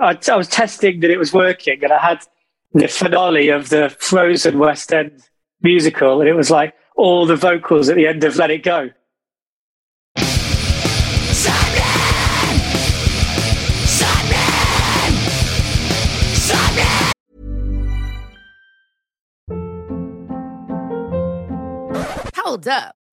I, I was testing that it was working, and I had the finale of the Frozen West End musical, and it was like all the vocals at the end of Let It Go. Hold up.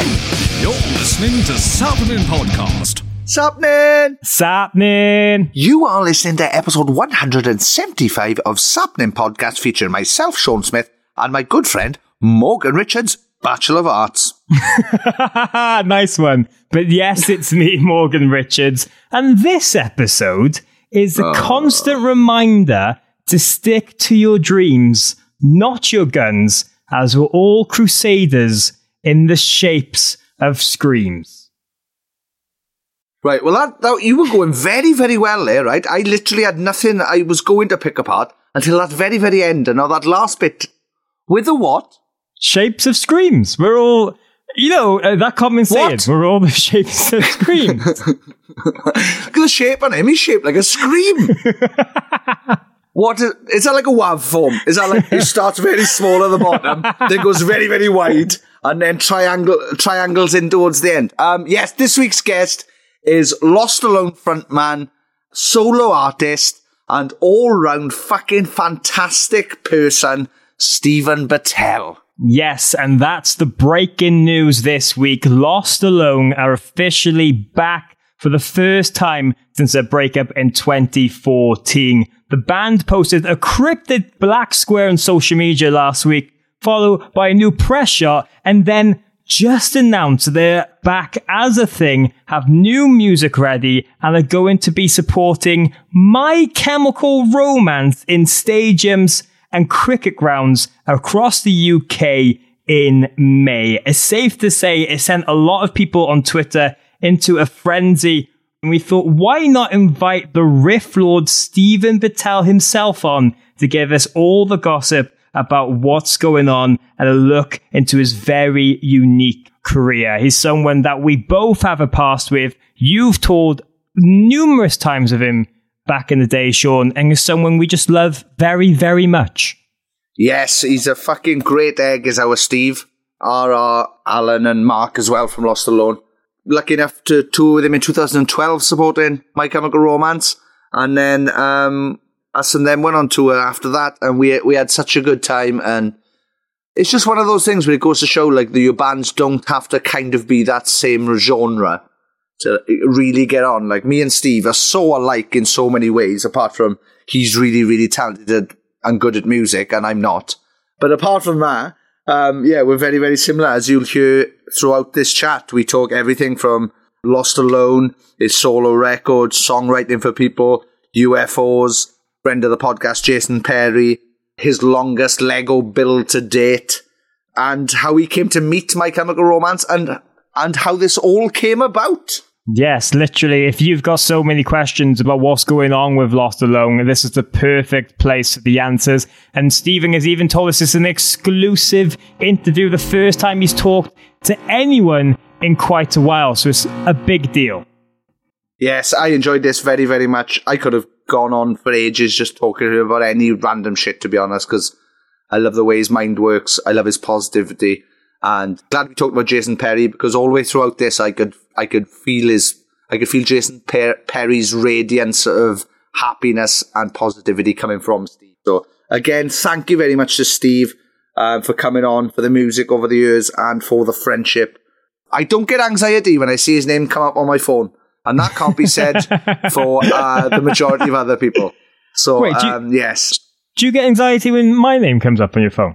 You're listening to Sappenin Podcast. Sapnin! Sapnin! You are listening to episode 175 of Sapnin Podcast featuring myself, Sean Smith, and my good friend, Morgan Richards, Bachelor of Arts. nice one. But yes, it's me, Morgan Richards. And this episode is a uh. constant reminder to stick to your dreams, not your guns, as we're all crusaders in the shapes of screams. Right, well, that, that you were going very, very well there, right? I literally had nothing I was going to pick apart until that very, very end, and now that last bit. With a what? Shapes of screams. We're all, you know, uh, that common saying, What? we're all the shapes of screams. Look at the shape on him, he's shaped like a scream. What is, is that like a WAV form? Is that like it starts very small at the bottom, then goes very, very wide, and then triangle triangles in towards the end? Um, yes, this week's guest is Lost Alone frontman, solo artist, and all round fucking fantastic person, Steven Battelle. Yes, and that's the breaking news this week. Lost Alone are officially back for the first time since their breakup in 2014. The band posted a cryptic black square on social media last week, followed by a new press shot, and then just announce they're back as a thing, have new music ready, and are going to be supporting My Chemical Romance in stadiums and cricket grounds across the UK in May. It's safe to say it sent a lot of people on Twitter into a frenzy. And we thought, why not invite the Riff Lord Steven Battelle himself on to give us all the gossip about what's going on and a look into his very unique career. He's someone that we both have a past with. You've told numerous times of him back in the day, Sean, and is someone we just love very, very much. Yes, he's a fucking great egg, is our Steve. R.R. Alan and Mark as well from Lost Alone. Lucky enough to tour with him in 2012 supporting My Chemical Romance. And then um, us and them went on tour after that and we we had such a good time and it's just one of those things where it goes to show like the, your bands don't have to kind of be that same genre to really get on. Like me and Steve are so alike in so many ways, apart from he's really, really talented and good at music and I'm not. But apart from that, um, yeah, we're very, very similar. As you'll hear throughout this chat, we talk everything from Lost Alone, his solo records, songwriting for people, UFOs, friend of the podcast, Jason Perry, his longest Lego build to date, and how he came to meet My Chemical Romance and and how this all came about. Yes, literally. If you've got so many questions about what's going on with Lost Alone, this is the perfect place for the answers. And Steven has even told us it's an exclusive interview, the first time he's talked to anyone in quite a while. So it's a big deal. Yes, I enjoyed this very, very much. I could have gone on for ages just talking about any random shit, to be honest, because I love the way his mind works. I love his positivity. And glad we talked about Jason Perry because all the way throughout this, I could I could feel his I could feel Jason per- Perry's radiance of happiness and positivity coming from Steve. So again, thank you very much to Steve uh, for coming on, for the music over the years, and for the friendship. I don't get anxiety when I see his name come up on my phone, and that can't be said for uh, the majority of other people. So Wait, do you- um, yes, Do you get anxiety when my name comes up on your phone?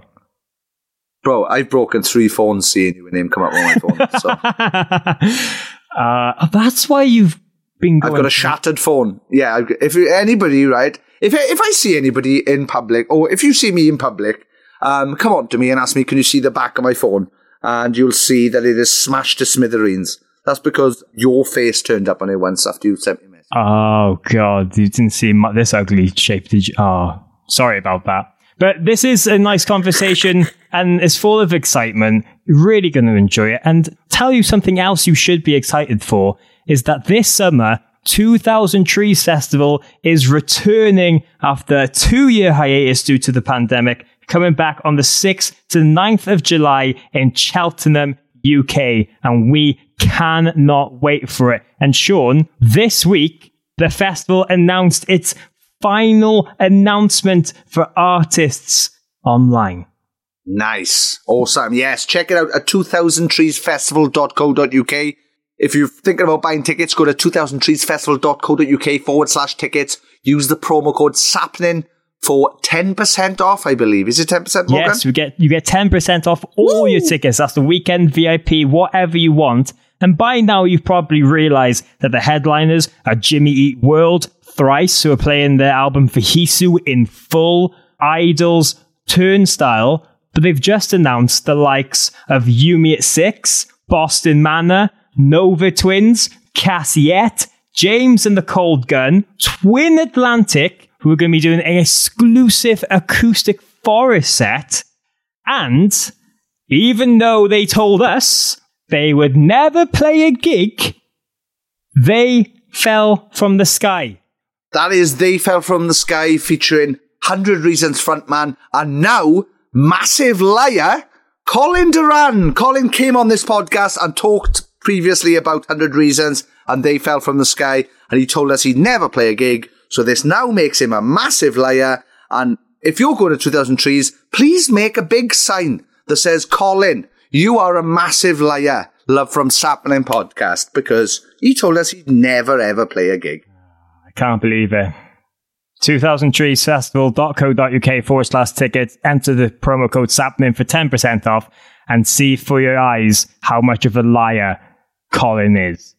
bro, I've broken three phones seeing your name come up on my phone. So uh, that's why you've been I've got a shattered phone. Yeah, if anybody, right? If if I see anybody in public, or if you see me in public, um, come on to me and ask me, can you see the back of my phone? And you'll see that it is smashed to smithereens. That's because your face turned up on it once after you sent me a message. Oh god, you didn't see my, this ugly shape, did you? Oh, sorry about that. But this is a nice conversation and it's full of excitement. You're really going to enjoy it. And tell you something else you should be excited for is that this summer, 2000 Trees Festival is returning after a two year hiatus due to the pandemic, coming back on the 6th to the 9th of July in Cheltenham, UK. And we cannot wait for it. And Sean, this week, the festival announced its final announcement for artists online. Nice. Awesome. Yes, check it out at 2000treesfestival.co.uk. If you're thinking about buying tickets, go to 2000treesfestival.co.uk forward slash tickets. Use the promo code SAPNIN for 10% off, I believe. Is it 10%, Morgan? Yes, we get you get 10% off all your tickets. That's the weekend VIP, whatever you want. And by now you've probably realized that the headliners are Jimmy Eat World, Thrice, who are playing their album for Vheissu in full, Idles, Turnstile, but they've just announced the likes of You Me at Six, Boston Manor, Nova Twins, Cassyette, James and the Cold Gun, Twin Atlantic, who are going to be doing an exclusive acoustic forest set, and even though they told us they would never play a gig, they fell from the sky. That is They Fell From the Sky featuring 100 Reasons frontman and now massive liar, Colin Doran. Colin came on this podcast and talked previously about 100 Reasons and They Fell From the Sky and he told us he'd never play a gig. So this now makes him a massive liar. And if you're going to 2000 Trees, please make a big sign that says, Colin, you are a massive liar. Love from Sapnin Podcast because he told us he'd never ever play a gig. I can't believe it. 2000treesfestival.co.uk forward slash tickets. Enter the promo code Sapnin for 10% off and see for your eyes how much of a liar Colin is.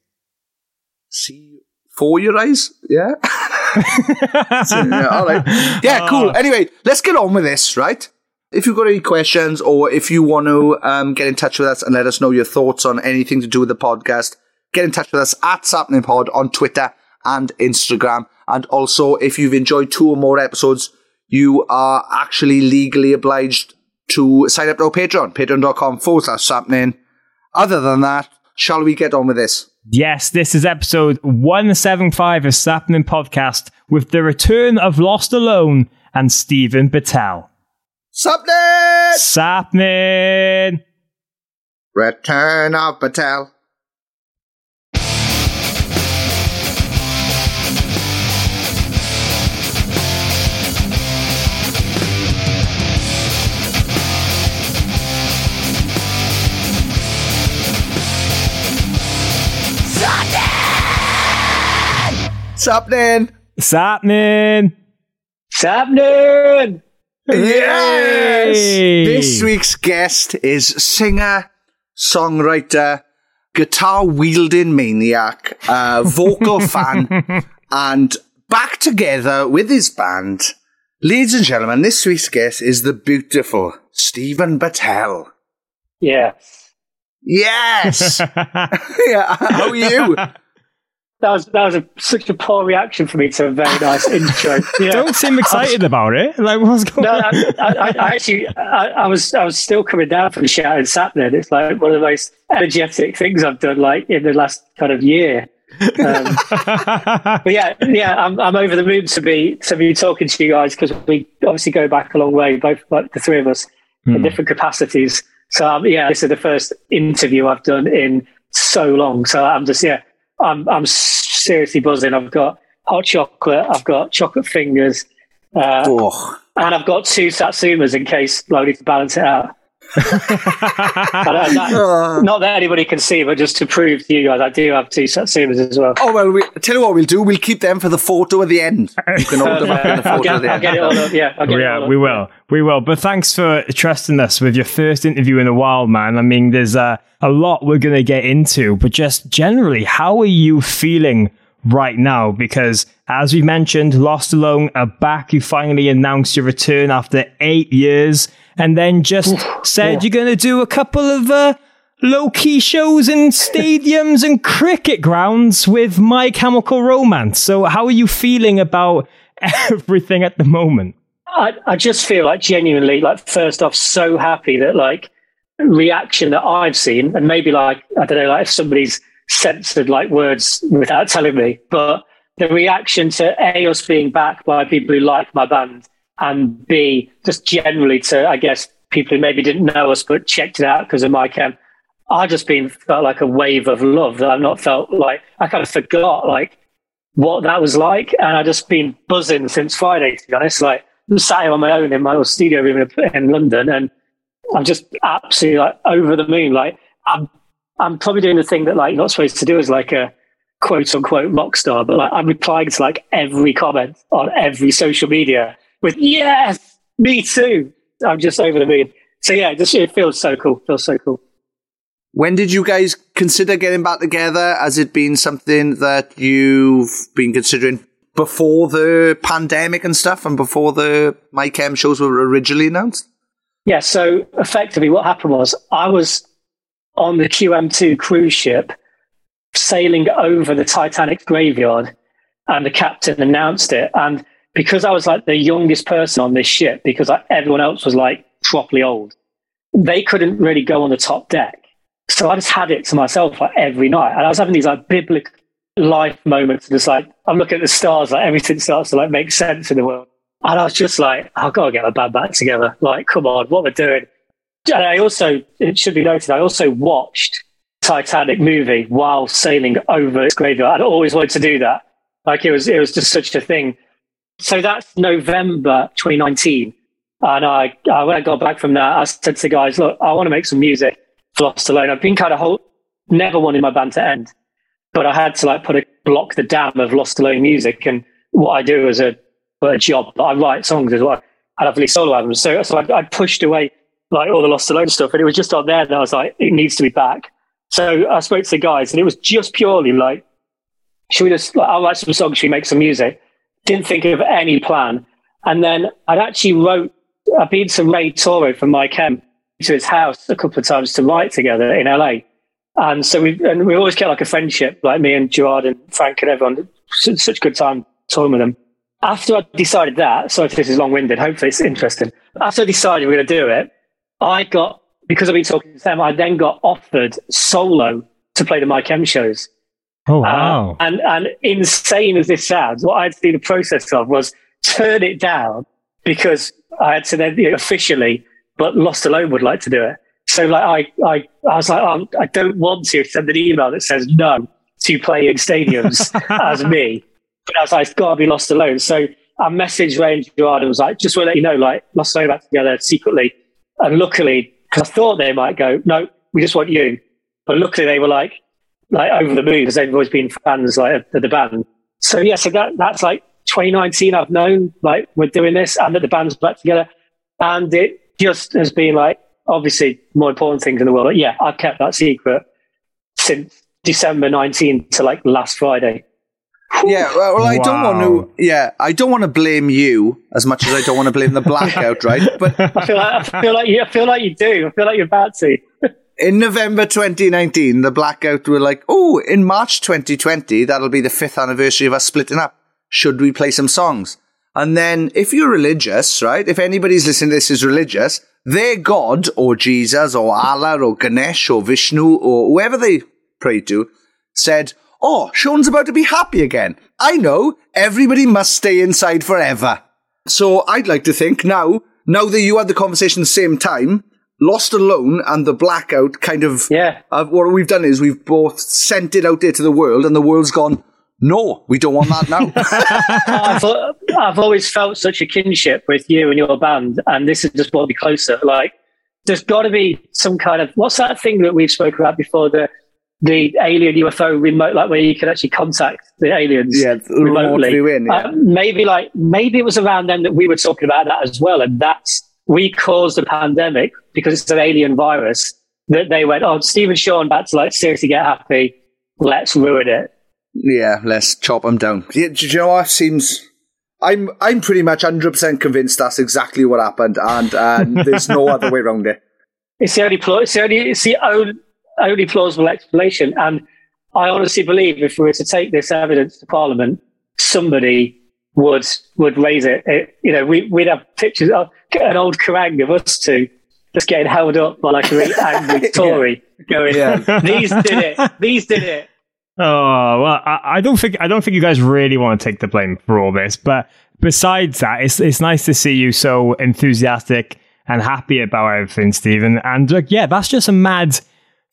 see for your eyes. Yeah. So, yeah, all right. Yeah, cool. Uh, anyway, let's get on with this, right? If you've got any questions or if you want to um, get in touch with us and let us know your thoughts on anything to do with the podcast, get in touch with us at SapningPod on Twitter and Instagram. And also, if you've enjoyed two or more episodes, you are actually legally obliged to sign up to our Patreon, patreon.com forward slash sapning. Other than that, shall we get on with this? Yes, this is episode 175 of Sapnin Podcast with the return of Lost Alone and Steven Battelle. Sapning! Sapnin! Return of Patel. Sapning! Sapnin! Sapnin! Yes! Yay! This week's guest is singer, songwriter, guitar wielding maniac, uh, vocal fan, and back together with his band. Ladies and gentlemen, this week's guest is the beautiful Steven Battelle. Yes. Yes! yeah, how are you? That was that was a, such a poor reaction for me to a very nice intro. Yeah. Don't seem excited about it. Like, what's going No, on? I, I, I actually, I, I was, I was still coming down from shouting Sapnin. It's like one of the most energetic things I've done, like in the last kind of year. Um, but yeah, yeah, I'm, I'm over the moon to be to be talking to you guys because we obviously go back a long way, both like the three of us in different capacities. So um, yeah, this is the first interview I've done in so long. So I'm just yeah, I'm I'm seriously buzzing. I've got hot chocolate. I've got chocolate fingers. Uh, Oh. and I've got two Satsumas in case I need to balance it out. But, uh, that- not that anybody can see, but just to prove to you guys, I do have two Satsumas as well. Oh well, we, tell you what we'll do. We'll keep them for the photo at the end. You can hold them up in the I'll photo get, at the I'll end. get it all up. Yeah, I'll get it all up. we will. We will. But thanks for trusting us with your first interview in a while, man. I mean, there's uh, a lot we're going to get into, but just generally, how are you feeling right now? Because as we mentioned, Lost Alone are back. You finally announced your return after eight years and then just said you're going to do a couple of uh, low key shows in stadiums and cricket grounds with My Chemical Romance. So, how are you feeling about everything at the moment? I, I just feel like genuinely, like, first off, so happy that, like, reaction that I've seen, and maybe, like, I don't know, like, if somebody's censored, like, words without telling me, but the reaction to A, us being back by people who like my band, and B, just generally to, I guess, people who maybe didn't know us but checked it out because of My Chem. I just been felt like a wave of love that I've not felt like I kind of forgot like what that was like, and I just been buzzing since Friday. To be honest, like I'm sat here on my own in my little studio room in, in London, and I'm just absolutely like over the moon. Like I'm, I'm probably doing the thing that like you're not supposed to do as like a quote unquote rock star, but like I'm replying to like every comment on every social media with yes, me too. I'm just over the moon. So yeah, just it feels so cool. Feels so cool. When did you guys consider getting back together? Has it been something that you've been considering before the pandemic and stuff, and before the My Chem shows were originally announced? Yeah, so effectively what happened was I was on the QM2 cruise ship sailing over the Titanic's graveyard and the captain announced it. And because I was like the youngest person on this ship, because like, everyone else was like properly old, they couldn't really go on the top deck. So I just had it to myself like every night. And I was having these like biblical life moments, just like I'm looking at the stars, like everything starts to like make sense in the world. And I was just like, I've got to get my band back together. Like, come on, what we're doing. And I also, it should be noted, I also watched Titanic movie while sailing over its graveyard. I'd always wanted to do that. Like it was, it was just such a thing. So that's November 2019. And I, I when I got back from that, I said to the guys, look, I want to make some music for Lost Alone. I've been kind of whole, never wanted my band to end, but I had to like put a block the dam of Lost Alone music. And what I do as a, a job, I write songs as well. I have really solo albums. So, so I, I pushed away like all the Lost Alone stuff. And it was just on there that I was like, it needs to be back. So I spoke to the guys and it was just purely like, should we just, like, I'll write some songs, should we make some music? Didn't think of any plan. And then I'd actually wrote, I've been to Ray Toro from My Chem to his house a couple of times to write together in LA. And so we and we always kept like a friendship, like me and Gerard and Frank and everyone. Such, good time touring with them. After I decided that, sorry if this is long winded, hopefully it's interesting. After I decided we are going to do it, I got, because I've been talking to them, I then got offered solo to play the My Chem shows. Oh, Uh, wow. and, and insane as this sounds, what I had to do the process of was turn it down because I had to then you know, officially, but Lost Alone would like to do it. So like I, I, I was like, um, I don't want to send an email that says no to play in stadiums as me. But I was like, it's got to be Lost Alone. So I messaged Ray and Gerard and was like, just want to let you know, like Lost Alone back together secretly. And luckily, because I thought they might go, no, we just want you. But luckily they were like, like over the moon because they've always been fans like of the band. So yeah, so that that's like 2019. I've known like we're doing this and that the band's back together, and it just has been like obviously more important things in the world. Yeah, I've kept that secret since December 19 to like last Friday. Yeah, well, well I don't want to. Yeah, I don't want to blame you as much as I don't want to blame the blackout, right? But I feel like I feel like you I feel like you do. I feel like you're about to. in November 2019, the blackout were like, "Oh, in March 2020, that'll be the fifth anniversary of us splitting up. Should we play some songs?" And then, if you're religious, right? If anybody's listening to this is religious, their God or Jesus or Allah or Ganesh or Vishnu or whoever they pray to said, "Oh, Sean's about to be happy again. I know. Everybody must stay inside forever." So I'd like to think now, now that you had the conversation at the same time, Lost Alone and the Blackout kind of, Yeah. uh, what we've done is we've both sent it out there to the world and the world's gone, No, we don't want that now. I've, I've always felt such a kinship with you and your band, and this has just brought me closer. Like, there's got to be some kind of what's that thing that we've spoken about before the the alien UFO remote, like where you can actually contact the aliens Yeah, remote remotely. viewing, yeah. Uh, maybe like maybe it was around then that we were talking about that as well, and that's we caused the pandemic because it's an alien virus. That they went, oh, Steve and Sean, back to like seriously get happy. Let's ruin it. yeah, let's chop them down. Yeah, do you know what seems? I'm I'm pretty much hundred percent convinced that's exactly what happened, and uh, there's no other way around it. It's the only pla- it's the only it's the only, only plausible explanation. And I honestly believe if we were to take this evidence to Parliament, somebody would would raise it. it you know, we, we'd have pictures of an old Kerrang of us two just getting held up by like a really angry Tory, going, Yeah. "These did it. These did it." Oh well, I, I don't think I don't think you guys really want to take the blame for all this. But besides that, it's it's nice to see you so enthusiastic and happy about everything, Steven. And like, yeah, that's just a mad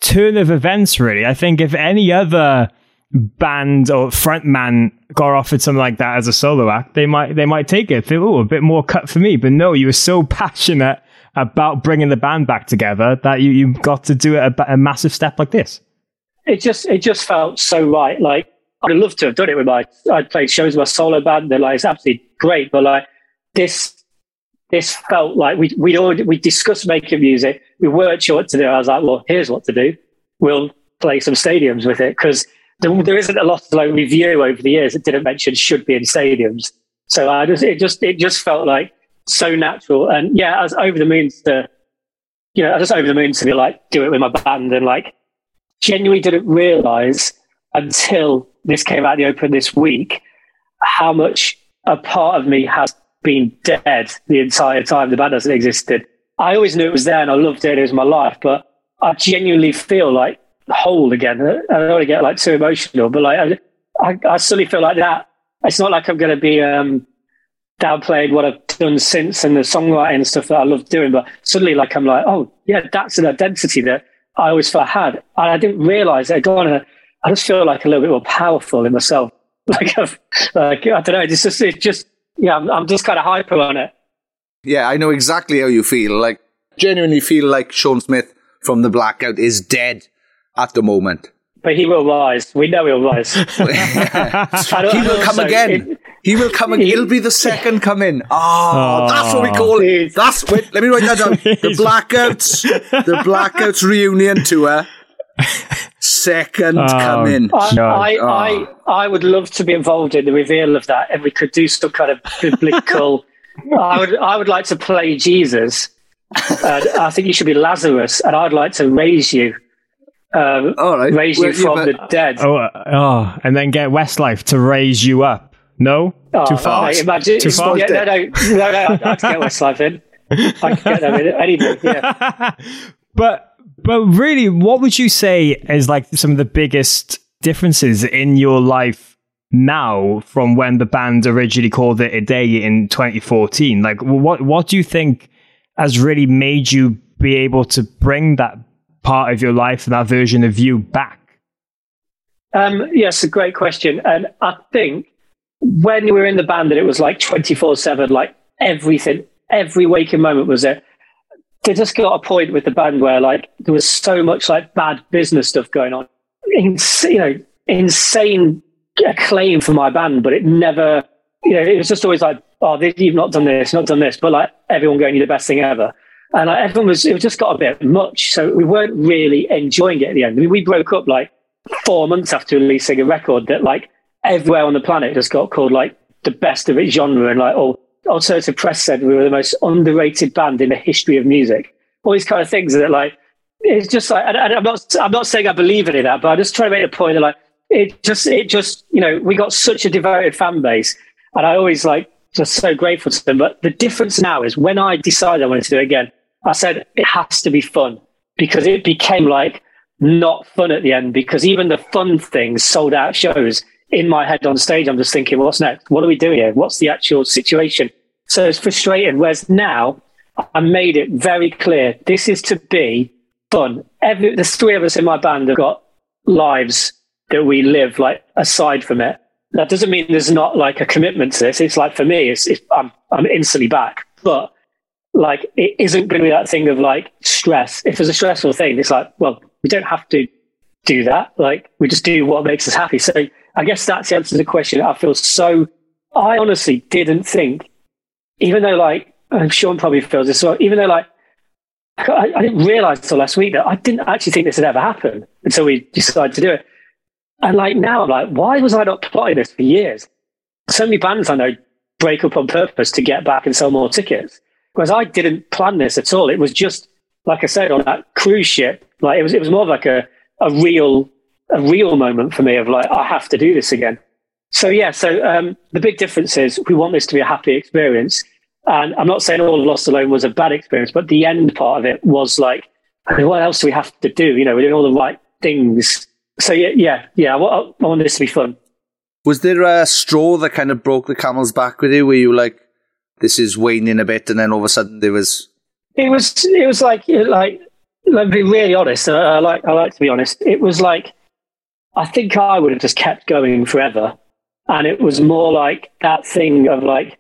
turn of events, really. I think if any other band or frontman got offered something like that as a solo act, they might they might take it. Feel a bit more cut for me. But no, you were so passionate about bringing the band back together that you you got to do a, a massive step like this. it just it just felt so right. Like I'd love to have done it with my I'd played shows with my solo band. They're like it's absolutely great, but like this this felt like we we already we discussed making music. We weren't sure what to do. I was like, well, here's what to do. We'll play some stadiums with it because there, there isn't a lot of like review over the years that didn't mention should be in stadiums. So I just it just it just felt like so natural. And yeah, I was over the moon to you know I was over the moon to be like do it with my band and like genuinely didn't realize until this came out the open this week how much a part of me has been dead the entire time the band hasn't existed. I always knew it was there and I loved it. It was my life, but I genuinely feel like whole again. I don't want to get like too emotional, but like I, I, I suddenly feel like that. It's not like I'm going to be um, downplaying what I've done since and the songwriting and stuff that I love doing, but suddenly like I'm like, oh yeah, that's an identity that I always felt I had. And I didn't realize it. Gone. I just feel like a little bit more powerful in myself. Like I've, like I don't know. It's just, it's just, yeah. I'm, I'm just kind of hyper on it. Yeah, I know exactly how you feel. Like, genuinely feel like Sean Smith from the Blackout is dead at the moment. But he will rise. We know he'll rise. I he will come also, again. it- he will come again. He- He'll be the second come in. Oh, that's what we call it. Dude. That's wait. Let me write that down. The Blackouts. the Blackouts reunion tour. Second oh, come in. I, No. I, Oh. I, I would love to be involved in the reveal of that, and we could do some kind of biblical. I would, I would like to play Jesus. And I think you should be Lazarus, and I'd like to raise you, um, All right. raise Well, you yeah, from but- the dead. Oh, uh, oh, and then get Westlife to raise you up. No, Oh, too far. mate, imagine, Too far. yeah, no, no, no, no, I'd, I'd get Westlife in. I could get them in anything. Yeah. but but really, what would you say is like some of the biggest differences in your life now from when the band originally called it a day in 2014? Like, what what do you think has really made you be able to bring that part of your life and that version of you back? Um, yes, a great question. And I think when we were in the band and it was like 24 7, like everything, every waking moment was there. They just got a point with the band where like there was so much like bad business stuff going on. You know, insane acclaim for my band, but it never, you know, it was just always like, oh, you've not done this, not done this, but like everyone going, you're the best thing ever. And like, everyone was, it just got a bit much. So we weren't really enjoying it at the end. I mean, we broke up like four months after releasing a record that like everywhere on the planet just got called like the best of its genre and like all alternative press said we were the most underrated band in the history of music. All these kind of things that like it's just like and, and I'm not I'm not saying I believe any of that, but I'm just trying to make a point that like it just it just you know we got such a devoted fan base, and I always like just so grateful to them. But the difference now is when I decided I wanted to do it again, I said it has to be fun because it became like not fun at the end because even the fun things sold out shows in my head on stage. I'm just thinking, what's next? What are we doing here? What's the actual situation? So it's frustrating. Whereas now I made it very clear this is to be fun. Every, there's three of us in my band have got lives that we live like aside from it. that doesn't mean there's not like a commitment to this. It's like for me, it's, it's I'm I'm instantly back, but like it isn't going to be that thing of like stress. If there's a stressful thing, it's like, well, we don't have to do that. Like we just do what makes us happy. So I guess that's the answer to the question. I feel so. I honestly didn't think, even though like I'm Sean probably feels this. So even though like I, I didn't realize until last week that I didn't actually think this had ever happened until we decided to do it. And like now, I'm like, why was I not plotting this for years? So many bands I know break up on purpose to get back and sell more tickets. Whereas I didn't plan this at all. It was just, like I said, on that cruise ship. Like it was, it was more of like a, a real, a real moment for me of like, I have to do this again. So yeah, so um, the big difference is we want this to be a happy experience. And I'm not saying all of Lost Alone was a bad experience, but the end part of it was like, what else do we have to do? You know, we're doing all the right things. So yeah, yeah, yeah. I, I want this to be fun. Was there a straw that kind of broke the camel's back with you? Were you like, this is waning a bit, and then all of a sudden there was? It was. It was like like. Let me be really honest. Uh, I like. I like to be honest. It was like. I think I would have just kept going forever, and it was more like that thing of like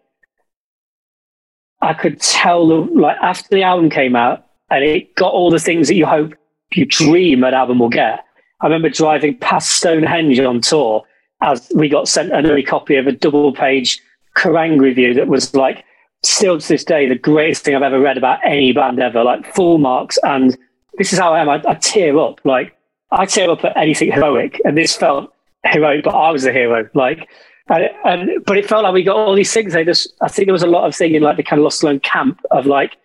I could tell the like after the album came out and it got all the things that you hope you dream an album will get. I remember driving past Stonehenge on tour as we got sent an early copy of a double page Kerrang review that was like still to this day the greatest thing I've ever read about any band ever, like full marks. And this is how I am. I, I tear up. Like I tear up at anything heroic, and this felt heroic, but I was the hero. Like and, and but it felt like we got all these things. They just, I think there was a lot of thing in like the kind of Lost Alone camp of like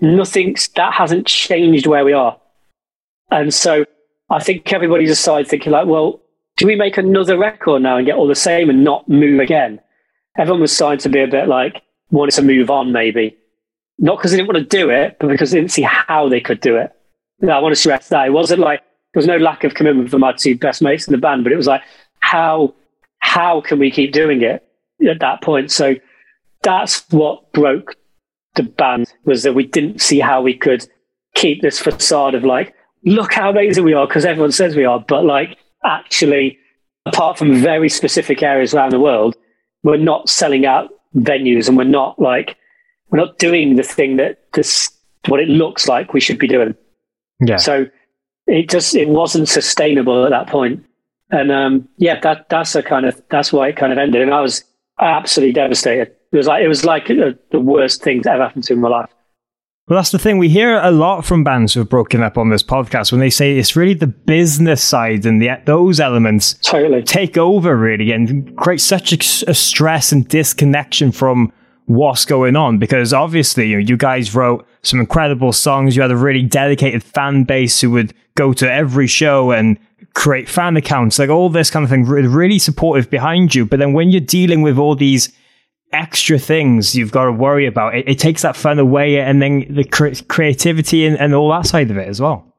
nothing that hasn't changed where we are, and so I think everybody's aside thinking like, well, do we make another record now and get all the same and not move again? Everyone was starting to be a bit like wanted to move on, maybe not because they didn't want to do it, but because they didn't see how they could do it. I want to stress that it wasn't like there was no lack of commitment from my two best mates in the band, but it was like how how can we keep doing it at that point? So that's what broke the band was that we didn't see how we could keep this facade of like, look how amazing we are because everyone says we are, but like actually, apart from very specific areas around the world, we're not selling out venues and we're not like we're not doing the thing that this what it looks like we should be doing. Yeah. So it just it wasn't sustainable at that point and um, yeah, that that's a kind of that's why it kind of ended, and I was absolutely devastated. It was like it was like the worst thing that ever happened to me in my life. Well, that's the thing. We hear a lot from bands who have broken up on this podcast when they say it's really the business side and the, those elements totally take over, really, and create such a, a stress and disconnection from what's going on. Because obviously, you, know, you guys wrote some incredible songs. You had a really dedicated fan base who would go to every show and create fan accounts, like all this kind of thing, really supportive behind you. But then when you're dealing with all these extra things you've got to worry about, it, it takes that fun away and then the cre- creativity and, and all that side of it as well.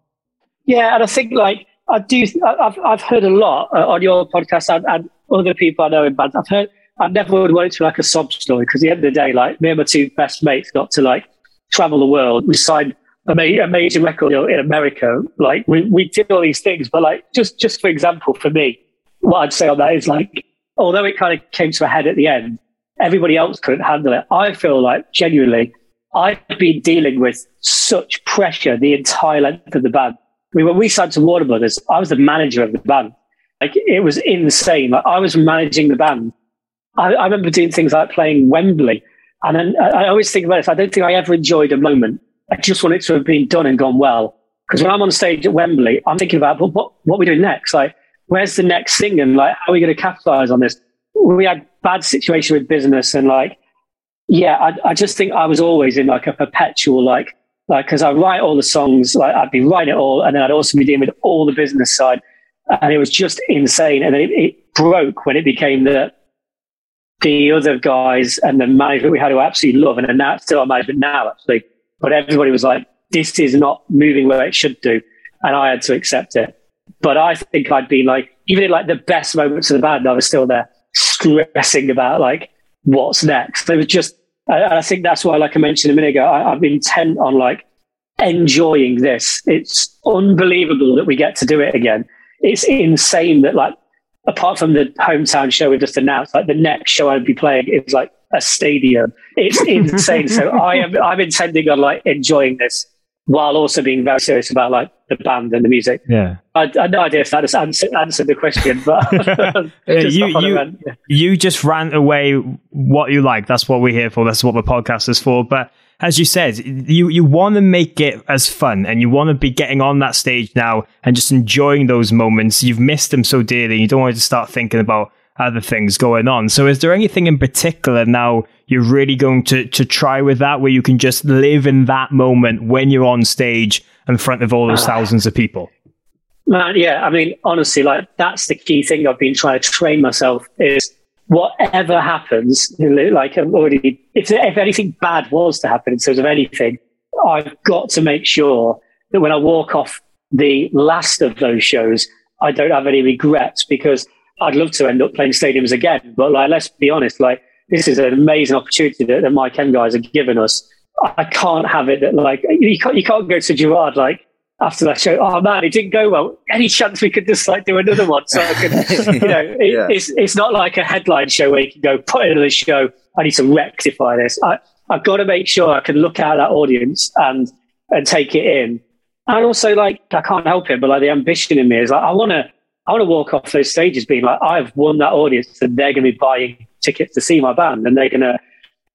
Yeah, and I think like I do, I've I've heard a lot uh, on your podcast and, and, other people I know in bands. I've heard I never would want it to be like a sob story because at the end of the day, like me and my two best mates got to like travel the world. We signed a, ma- a major record in America. Like we, we did all these things, but like just just for example, for me, what I'd say on that is like, although it kind of came to a head at the end, everybody else couldn't handle it. I feel like genuinely, I've been dealing with such pressure the entire length of the band. I mean, when we signed to Warner Brothers, I was the manager of the band. Like it was insane. Like I was managing the band. I, I remember doing things like playing Wembley. And then I, I always think about this. I don't think I ever enjoyed a moment I just want it to have been done and gone well. Because when I'm on stage at Wembley, I'm thinking about what what are we doing next? Like, where's the next thing? And like, how are we going to capitalize on this? We had bad situation with business, and like, yeah, I, I just think I was always in like a perpetual like like because I write all the songs, like I'd be writing it all, and then I'd also be dealing with all the business side, and it was just insane. And then it, it broke when it became the the other guys and the management we had to absolutely love, and now still our management now actually but everybody was like, this is not moving where it should do. And I had to accept it. But I think I'd been like, even in like the best moments of the band, I was still there stressing about like what's next. It was just, and I think that's why, like I mentioned a minute ago, I, been intent on like enjoying this. It's unbelievable that we get to do it again. It's insane that like apart from the hometown show we just announced, like the next show I'd be playing is like a stadium. It's insane. so I am I'm intending on like enjoying this while also being very serious about like the band and the music. Yeah. I, I had no idea if that just answered, answered the question, but just you, off on a you, yeah. you just ran away what you like. That's what we're here for. That's what the podcast is for. But as you said, you, you want to make it as fun and you want to be getting on that stage now and just enjoying those moments. You've missed them so dearly. You don't want to start thinking about other things going on. So is there anything in particular now you're really going to, to try with that where you can just live in that moment when you're on stage in front of all those ah. thousands of people? Man, yeah, I mean, honestly, like that's the key thing I've been trying to train myself is whatever happens, like I'm already, if, if anything bad was to happen in terms of anything, I've got to make sure that when I walk off the last of those shows, I don't have any regrets because I'd love to end up playing stadiums again. But like, let's be honest, like this is an amazing opportunity that the My Chem guys have given us. I can't have it that like you can't you can't go to Gerard like after that show. Oh man, it didn't go well. Any chance we could just like do another one so I can, you know, it, Yeah. it's it's not like a headline show where you can go put another show. I need to rectify this. I I've got to make sure I can look at that audience and and take it in. And also like I can't help it, but like the ambition in me is like I want to I want to walk off those stages being like I've won that audience and they're going to be buying tickets to see my band and they're going to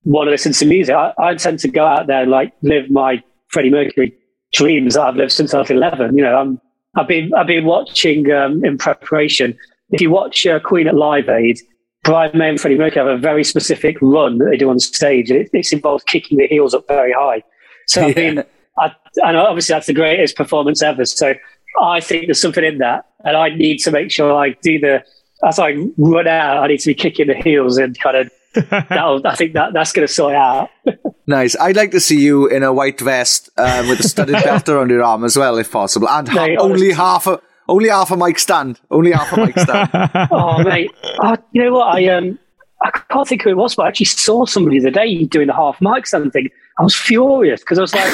want to listen to music. I, I intend to go out there and like live my Freddie Mercury dreams that I've lived since I was 11. You know, I'm, I've been, I've been watching, um, in preparation. If you watch uh, Queen at Live Aid, Brian May and Freddie Mercury have a very specific run that they do on stage. and It, it involves kicking the heels up very high. So I mean, been, I, and obviously that's the greatest performance ever. So I think there's something in that. And I need to make sure I do the, as I run out, I need to be kicking the heels and kind of, that'll, I think that that's going to sort it out. Nice. I'd like to see you in a white vest um, with a studded belt around your arm as well, if possible, and ha- Mate, only half a only half a mic stand. Only half a mic stand. oh mate, oh, you know what? I um, I can't think who it was, but I actually saw somebody the other day doing the half mic something. I was furious because I was like,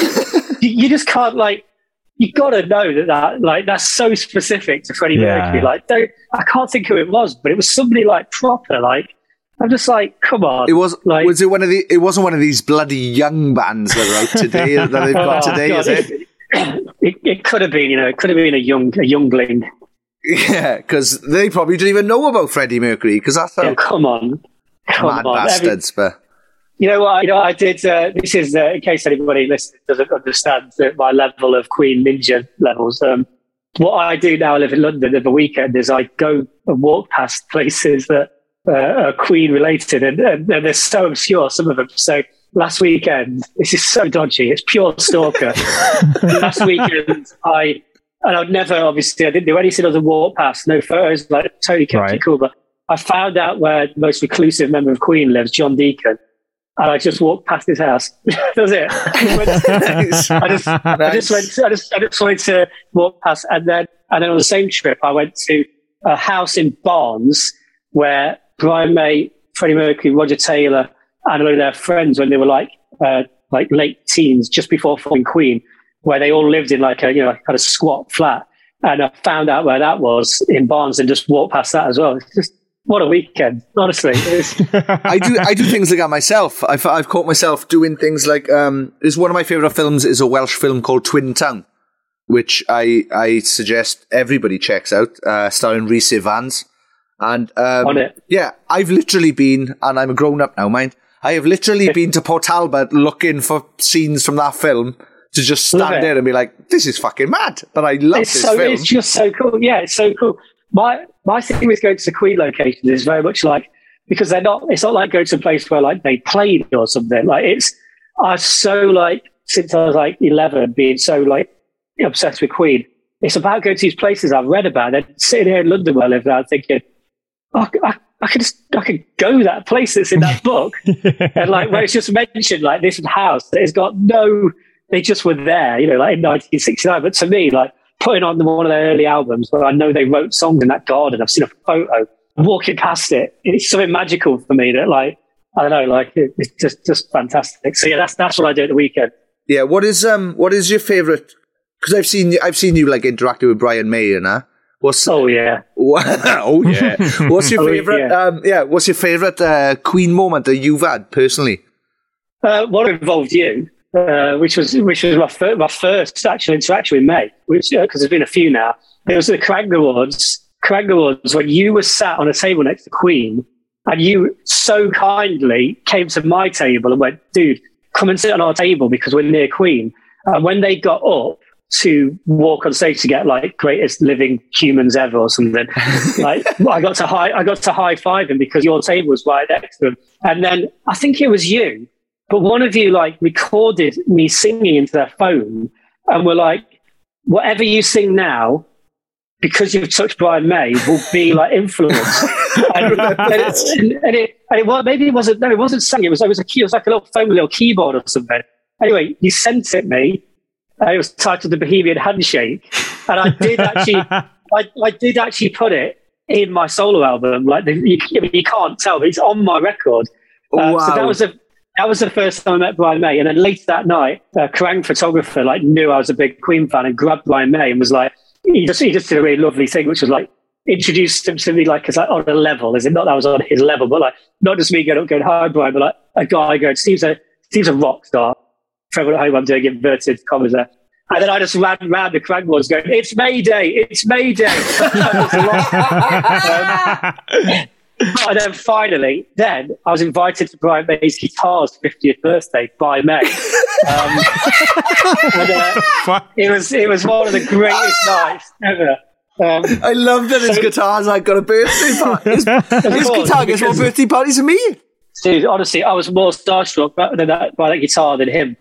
you, you just can't like. You got to know that that like that's so specific to Freddie Yeah. Mercury. Like, don't, I can't think who it was, but it was somebody like proper. Like, I'm just like, come on. It was like, was it one of the? It wasn't one of these bloody young bands that are out today that they've got oh, today, God, is it? it, it could have been, you know, it could have been a young, a youngling. Yeah, because they probably didn't even know about Freddie Mercury because that's how Yeah, come on, come mad on. Every- bastards. But You know what? You know, I did. Uh, this is uh, in case anybody listening doesn't understand my level of Queen Ninja levels. Um, what I do now, I live in London. Every weekend is I go and walk past places that uh, are Queen related, and, and, and they're so obscure. Some of them. So last weekend, this is so dodgy. It's pure stalker. last weekend, I and I'd never obviously I didn't do anything other than walk past, no photos. Like totally kept Right. it cool, but I found out where the most reclusive member of Queen lives, John Deacon. And I just walked past his house. That's it. I just, I just, I just went. I just, I just wanted to walk past, and then, and then on the same trip, I went to a house in Barnes where Brian May, Freddie Mercury, Roger Taylor, and a lot of their friends, when they were like, uh, like late teens, just before forming Queen, where they all lived in like a, you know, kind of squat flat. And I found out where that was in Barnes and just walked past that as well. It's just what a weekend, honestly. I do I do things like that myself. I've I've caught myself doing things like um. Is one of my favorite films is a Welsh film called Twin Town, which I I suggest everybody checks out, uh, starring Rhys Ifans. And um, On it. yeah, I've literally been, and I'm a grown up now, mind. I have literally been to Port Talbot looking for scenes from that film to just stand there and be like, "This is fucking mad," but I love it's this so film. it's just so cool. Yeah, it's so cool. My my thing with going to the Queen locations is very much like because they're not. It's not like going to a place where like they played or something. Like it's I so like since I was like eleven, being so like obsessed with Queen. It's about going to these places I've read about. And sitting here in London where I live now, thinking, oh, I, I could just I could go that place that's in that book and like where it's just mentioned like this house that has got no they just were there you know like in 1969 but to me like putting on one of their early albums where i know they wrote songs in that garden i've seen a photo walking past it it's something magical for me that like i don't know like it, it's just just fantastic so yeah that's that's what i do at the weekend Yeah, what is um what is your favorite? Because I've seen I've seen you like interacting with Brian May and that. What's Oh yeah. oh yeah. What's your Oh, favorite? yeah. Um, yeah. What's your favorite uh, Queen moment that you've had personally? Uh, what involved you, uh, which was which was my, fir- my first actual interaction with May, which because there's been a few now. It was the Kerrang Awards. Kerrang Awards when you were sat on a table next to Queen, and you so kindly came to my table and went, "Dude, come and sit on our table because we're near Queen." And when they got up to walk on stage to get like greatest living humans ever or something, like I got to high I got to high five him because your table was right next to him. And then I think it was you, but one of you like recorded me singing into their phone and were like, whatever you sing now, because you've touched Brian May, will be like influence. and, and, it, and, it, and it was, maybe it wasn't, no, it wasn't singing. It was, it was a key, it was like a little phone with a little keyboard or something. Anyway, you sent it me. And it was titled the Bohemian Handshake. And I did actually, I, I did actually put it in my solo album. Like the, you, you can't tell, but it's on my record. Uh, So that was a that was the first time I met Brian May. And then later that night, a Kerrang photographer like knew I was a big Queen fan and grabbed Brian May and was like, he just he just did a really lovely thing, which was like introduced him to me like as like on a level, as in not that I was on his level, but like not just me going up going hi Brian, but like a guy going, Steve's a Steve's a rock star. For at home, I'm doing inverted commas there. And then I just ran round the boards going, it's May Day, it's May Day. And then finally, then I was invited to Brian May's guitar's 50th birthday by May. Um, and, uh, it was it was one of the greatest nights ever. Um, I love that his guitar's like got a birthday party. His, his course, guitar gets more because- birthday parties than me. dude, honestly, I was more starstruck by, that, by that guitar than him.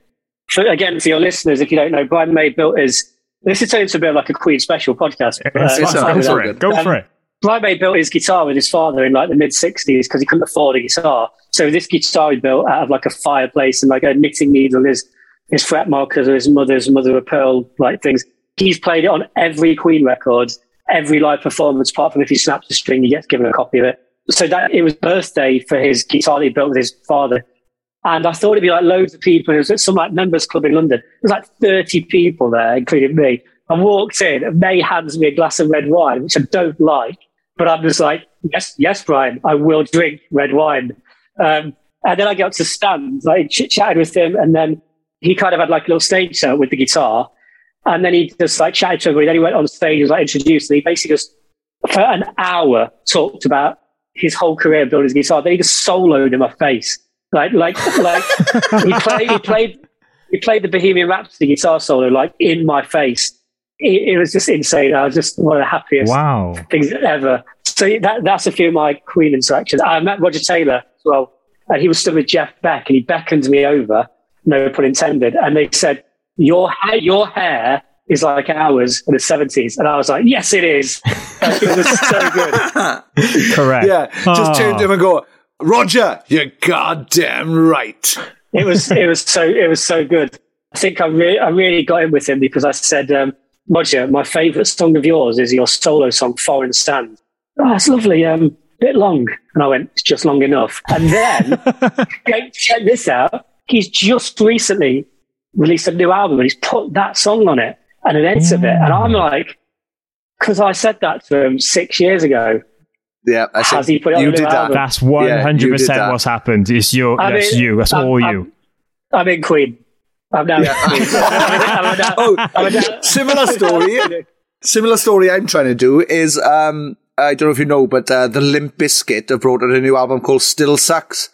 For, again, for your listeners, if you don't know, Brian May built his. This is turning into a bit of like a Queen special podcast. Uh, It's it's fun. all- Go for it. Go Um, for it. Brian May built his guitar with his father in like the mid 60s because he couldn't afford a guitar. So this guitar he built out of like a fireplace and like a knitting needle, his, his fret markers or his mother's mother of pearl like things. He's played it on every Queen record, every live performance, apart from if he snaps a string, he gets given a copy of it. So that it was birthday for his guitar that he built with his father. And I thought it'd be like loads of people. It was at some like members club in London. It was like 30 people there, including me. I walked in and May hands me a glass of red wine, which I don't like. But I'm just like, yes, yes, Brian, I will drink red wine. Um, and then I got to stand, like chit chatted with him, and then he kind of had like a little stage set with the guitar, and then he just like chatted to everybody. Then he went on stage, was like introduced, and he basically just for an hour talked about his whole career building his guitar. Then he just soloed in my face, like like like he played he played he played the Bohemian Rhapsody guitar solo like in my face. It, it was just insane. I was just one of the happiest Wow. things ever. So that that's a few of my Queen interactions. I met Roger Taylor as well, and he was stood with Jeff Beck, and he beckoned me over, no pun intended, and they said, "Your hair, your hair is like ours in the '70s," and I was like, "Yes, it is." Like, it was so good. Correct. Yeah, just Oh. turn to him and go, Roger, you're goddamn right. It was it was so it was so good. I think I really I really got in with him because I said, um, Roger, my favourite song of yours is your solo song, Foreign Sand. Oh, that's lovely. Um, bit long. And I went, it's just long enough. And then, check, check this out. He's just recently released a new album and he's put that song on it and an edit of it. And I'm like, because I said that to him six years ago. Yeah, I said, Has he put it on you did new that. album? That's one Yeah, one hundred percent what's happened. It's your. I that's mean, you. That's I'm- all I'm- you. I'm in Queen. I'm now in Queen. I'm now- Oh, I'm now- similar story. Similar story I'm trying to do is, um, I don't know if you know, but uh, the Limp Bizkit have brought out a new album called Still Sucks.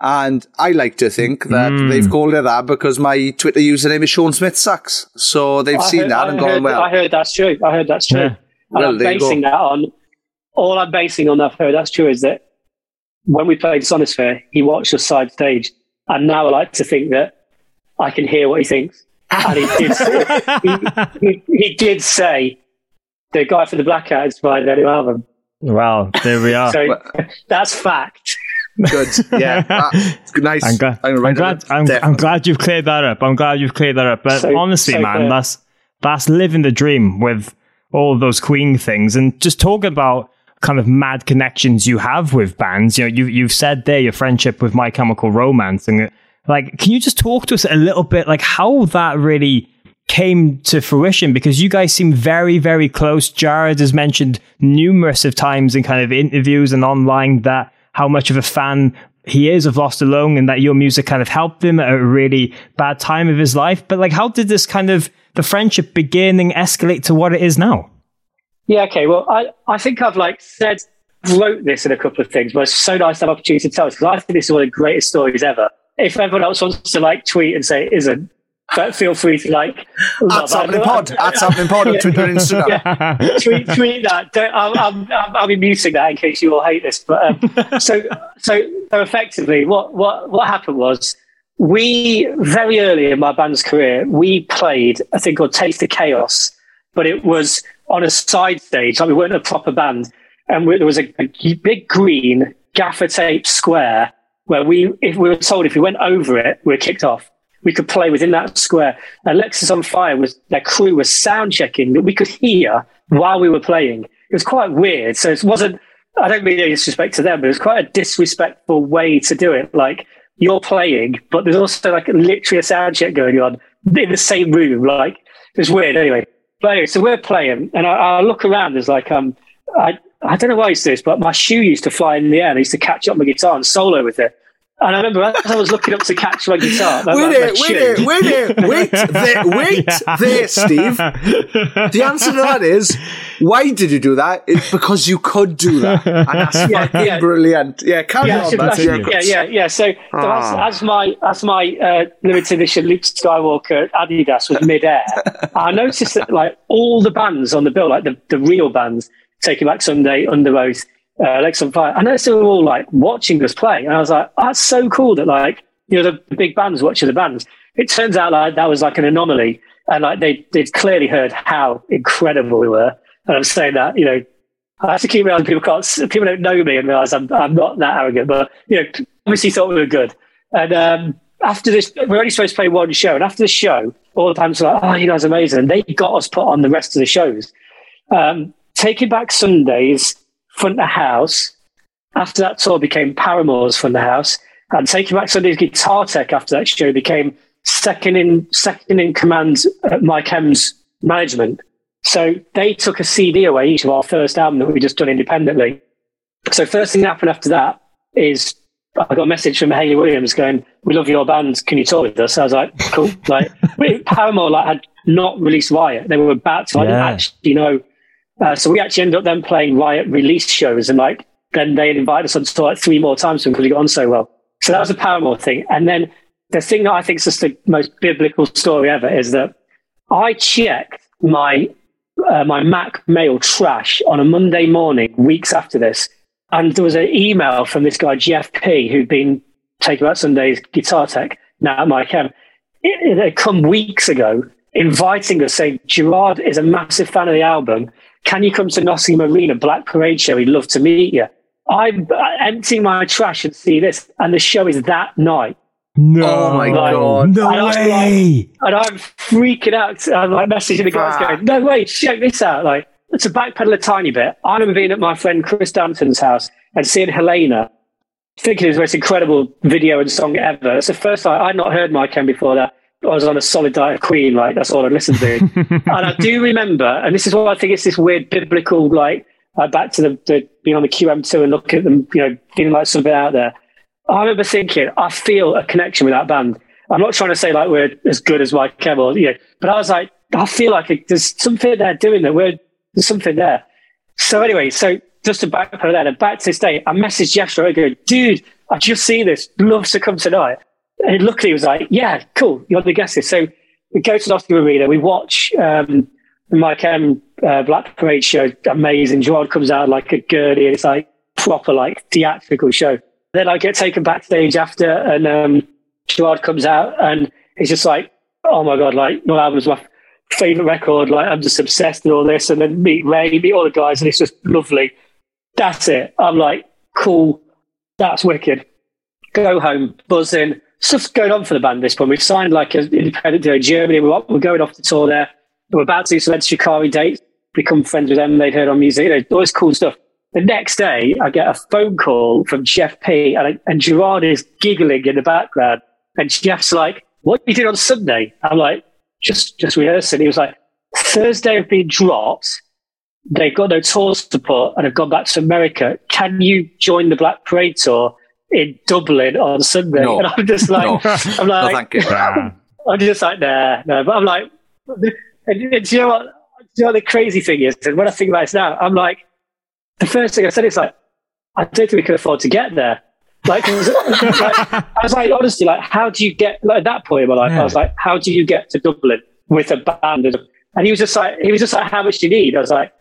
And I like to think that Mm. they've called it that because my Twitter username is Sean Smith Sucks. So they've I seen heard- that I and heard, gone, well, I heard that's true. I heard that's true. Yeah. And Well, I'm basing that on all I'm basing on that. I've heard that's true is that when we played Sonisphere, he watched us side stage, and now I like to think that I can hear what he thinks. And he did. say, he, he, he did say the guy for the Blackout inspired their new album. Well, there we are. So that's fact. good. Yeah. Ah, it's good. nice. I'm glad. gonna I'm glad. I'm, I'm glad you've cleared that up. I'm glad you've cleared that up. But So- honestly, so man, clear. that's that's living the dream with all of those Queen things, and just talk about kind of mad connections you have with bands. You know, you you've said there your friendship with My Chemical Romance, and like, can you just talk to us a little bit, like how that really came to fruition because you guys seem very, very close. Gerard has mentioned numerous of times in kind of interviews and online that how much of a fan he is of Lost Alone and that your music kind of helped him at a really bad time of his life. But like, how did this kind of the friendship begin and escalate to what it is now? Yeah, okay. Well, I, I think I've like said, wrote this in a couple of things, but it's so nice to have opportunity to tell us because I think this is one of the greatest stories ever. If everyone else wants to like tweet and say it isn't, but feel free to like. That's happening pod. That's happening pod on Twitter and Instagram. Yeah. tweet, tweet that. Don't, I'll, I'm, I'll be muting that in case you all hate this. But um, so, so, so effectively, what, what, what happened was we very early in my band's career, we played a thing called Taste of Chaos, but it was on a side stage. Like we weren't a proper band, and we, there was a, a big green gaffer tape square where we, if we were told if we went over it, we were kicked off we could play within that square. Alexisonfire was their crew was sound checking that we could hear while we were playing. It was quite weird. So it wasn't. I don't mean any disrespect to them, but it was quite a disrespectful way to do it. Like you're playing, but there's also like literally a sound check going on in the same room. Like it was weird. Anyway, but anyway, so we're playing, and I, I look around. There's like um, I I don't know why I used to do this, but my shoe used to fly in the air. and I used to catch up my guitar and solo with it. And I remember as I was looking up to catch my guitar. Wait there, wait there, wait there, wait there, wait yeah. there, Steve. The answer to that is, why did you do that? It's because you could do that. And that's yeah, fucking yeah. brilliant. Yeah, carry yeah, on. That's yeah, yeah, yeah, yeah. So, so ah. as, as, my, as my uh, limited edition Luke Skywalker Adidas was mid-air, I noticed that like all the bands on the bill, like the, the real bands, Taking Back Sunday, Under Underoath, uh, Alexisonfire. I noticed they were all like watching us play, and I was like, oh, "That's so cool!" That like you know the big bands watching the bands. It turns out like that was like an anomaly, and like they they'd clearly heard how incredible we were. And I'm saying that you know I have to keep realizing people can't people don't know me and realize I'm I'm not that arrogant, but you know obviously thought we were good. And um, after this, we're only supposed to play one show, and after the show, all the bands were like, "Oh, you guys are amazing!" And they got us put on the rest of the shows. Um, Taking Back Sundays front of the house. After that tour became Paramore's front of the house. And Taking Back Sunday's guitar tech after that show became second in second in command at My Chem's management. So they took a CD away each of our first album that we just done independently. So first thing that happened after that is I got a message from Hayley Williams going, "We love your band. Can you tour with us?" I was like, "Cool." like Paramore like had not released Riot. They were about to. Yeah. I didn't actually know uh, so we actually ended up then playing Riot release shows, and like then they invited us on tour like three more times because we got on so well. So that was a Paramore thing. And then the thing that I think is just the most biblical story ever is that I checked my uh, my Mac mail trash on a Monday morning, weeks after this, and there was an email from this guy Jeff P, who'd been Taking Back Sunday's guitar tech now at Chem. It, it had come weeks ago, inviting us, saying Gerard is a massive fan of the album can you come to Nottingham Arena Black Parade show? We'd love to meet you. I'm emptying my trash and see this, and the show is that night. No, oh my like, god, no and way! I'm like, and I'm freaking out. I'm like messaging the guys, going, "No way, check this out!" Like, to backpedal a tiny bit. I remember being at my friend Chris Danton's house and seeing Helena, thinking it was the most incredible video and song ever. It's the first time I'd not heard My Chem before that. I was on a solid diet of Queen, like that's all I listened to. and I do remember, and this is why I think it's this weird biblical, like uh, back to the, the, being on the QM2 and looking at them, you know, feeling like something out there. I remember thinking, I feel a connection with that band. I'm not trying to say like we're as good as Mike Kemal, you know, but I was like, I feel like there's something they're doing that we're there's something there. So anyway, so just to back up that, and back to this day, I messaged Jeff go, dude, I just seen this, love to come tonight. And luckily, he was like, "Yeah, cool. You're the guest." So we go to the Nottingham Arena. We watch um, My Chem. uh, Black Parade show. Amazing. Gerard comes out like a gurney. It's like proper like theatrical show. Then I get taken backstage after, and um, Gerard comes out, and it's just like, "Oh my god! Like your album's my favorite record. Like I'm just obsessed with all this." And then meet Ray, meet all the guys, and it's just lovely. That's it. I'm like, cool. That's wicked. Go home, buzzing stuff's going on for the band this point. We've signed like an independent deal in Germany. We're, we're going off to tour there. We're about to do some Enter Shikari dates, become friends with them. They'd heard our music, you know, all this cool stuff. The next day, I get a phone call from Jeff P. And, I, and Gerard is giggling in the background. And Jeff's like, what you did on Sunday? I'm like, just just rehearsing. He was like, Thursday have been dropped. They've got no tours to put and have gone back to America. Can you join the Black Parade tour in Dublin on Sunday? No. And I'm just like, No. I'm No, like, thank you. I'm just like, nah, no. But I'm like, and, and do you know what? Do you know what the crazy thing is? And when I think about it now, I'm like, the first thing I said is like, I don't think we can afford to get there. Like, was- like, I was like, honestly, like, how do you get like at that point in my life? I was like, how do you get to Dublin with a band? And, and he was just like, he was just like, how much do you need? I was like,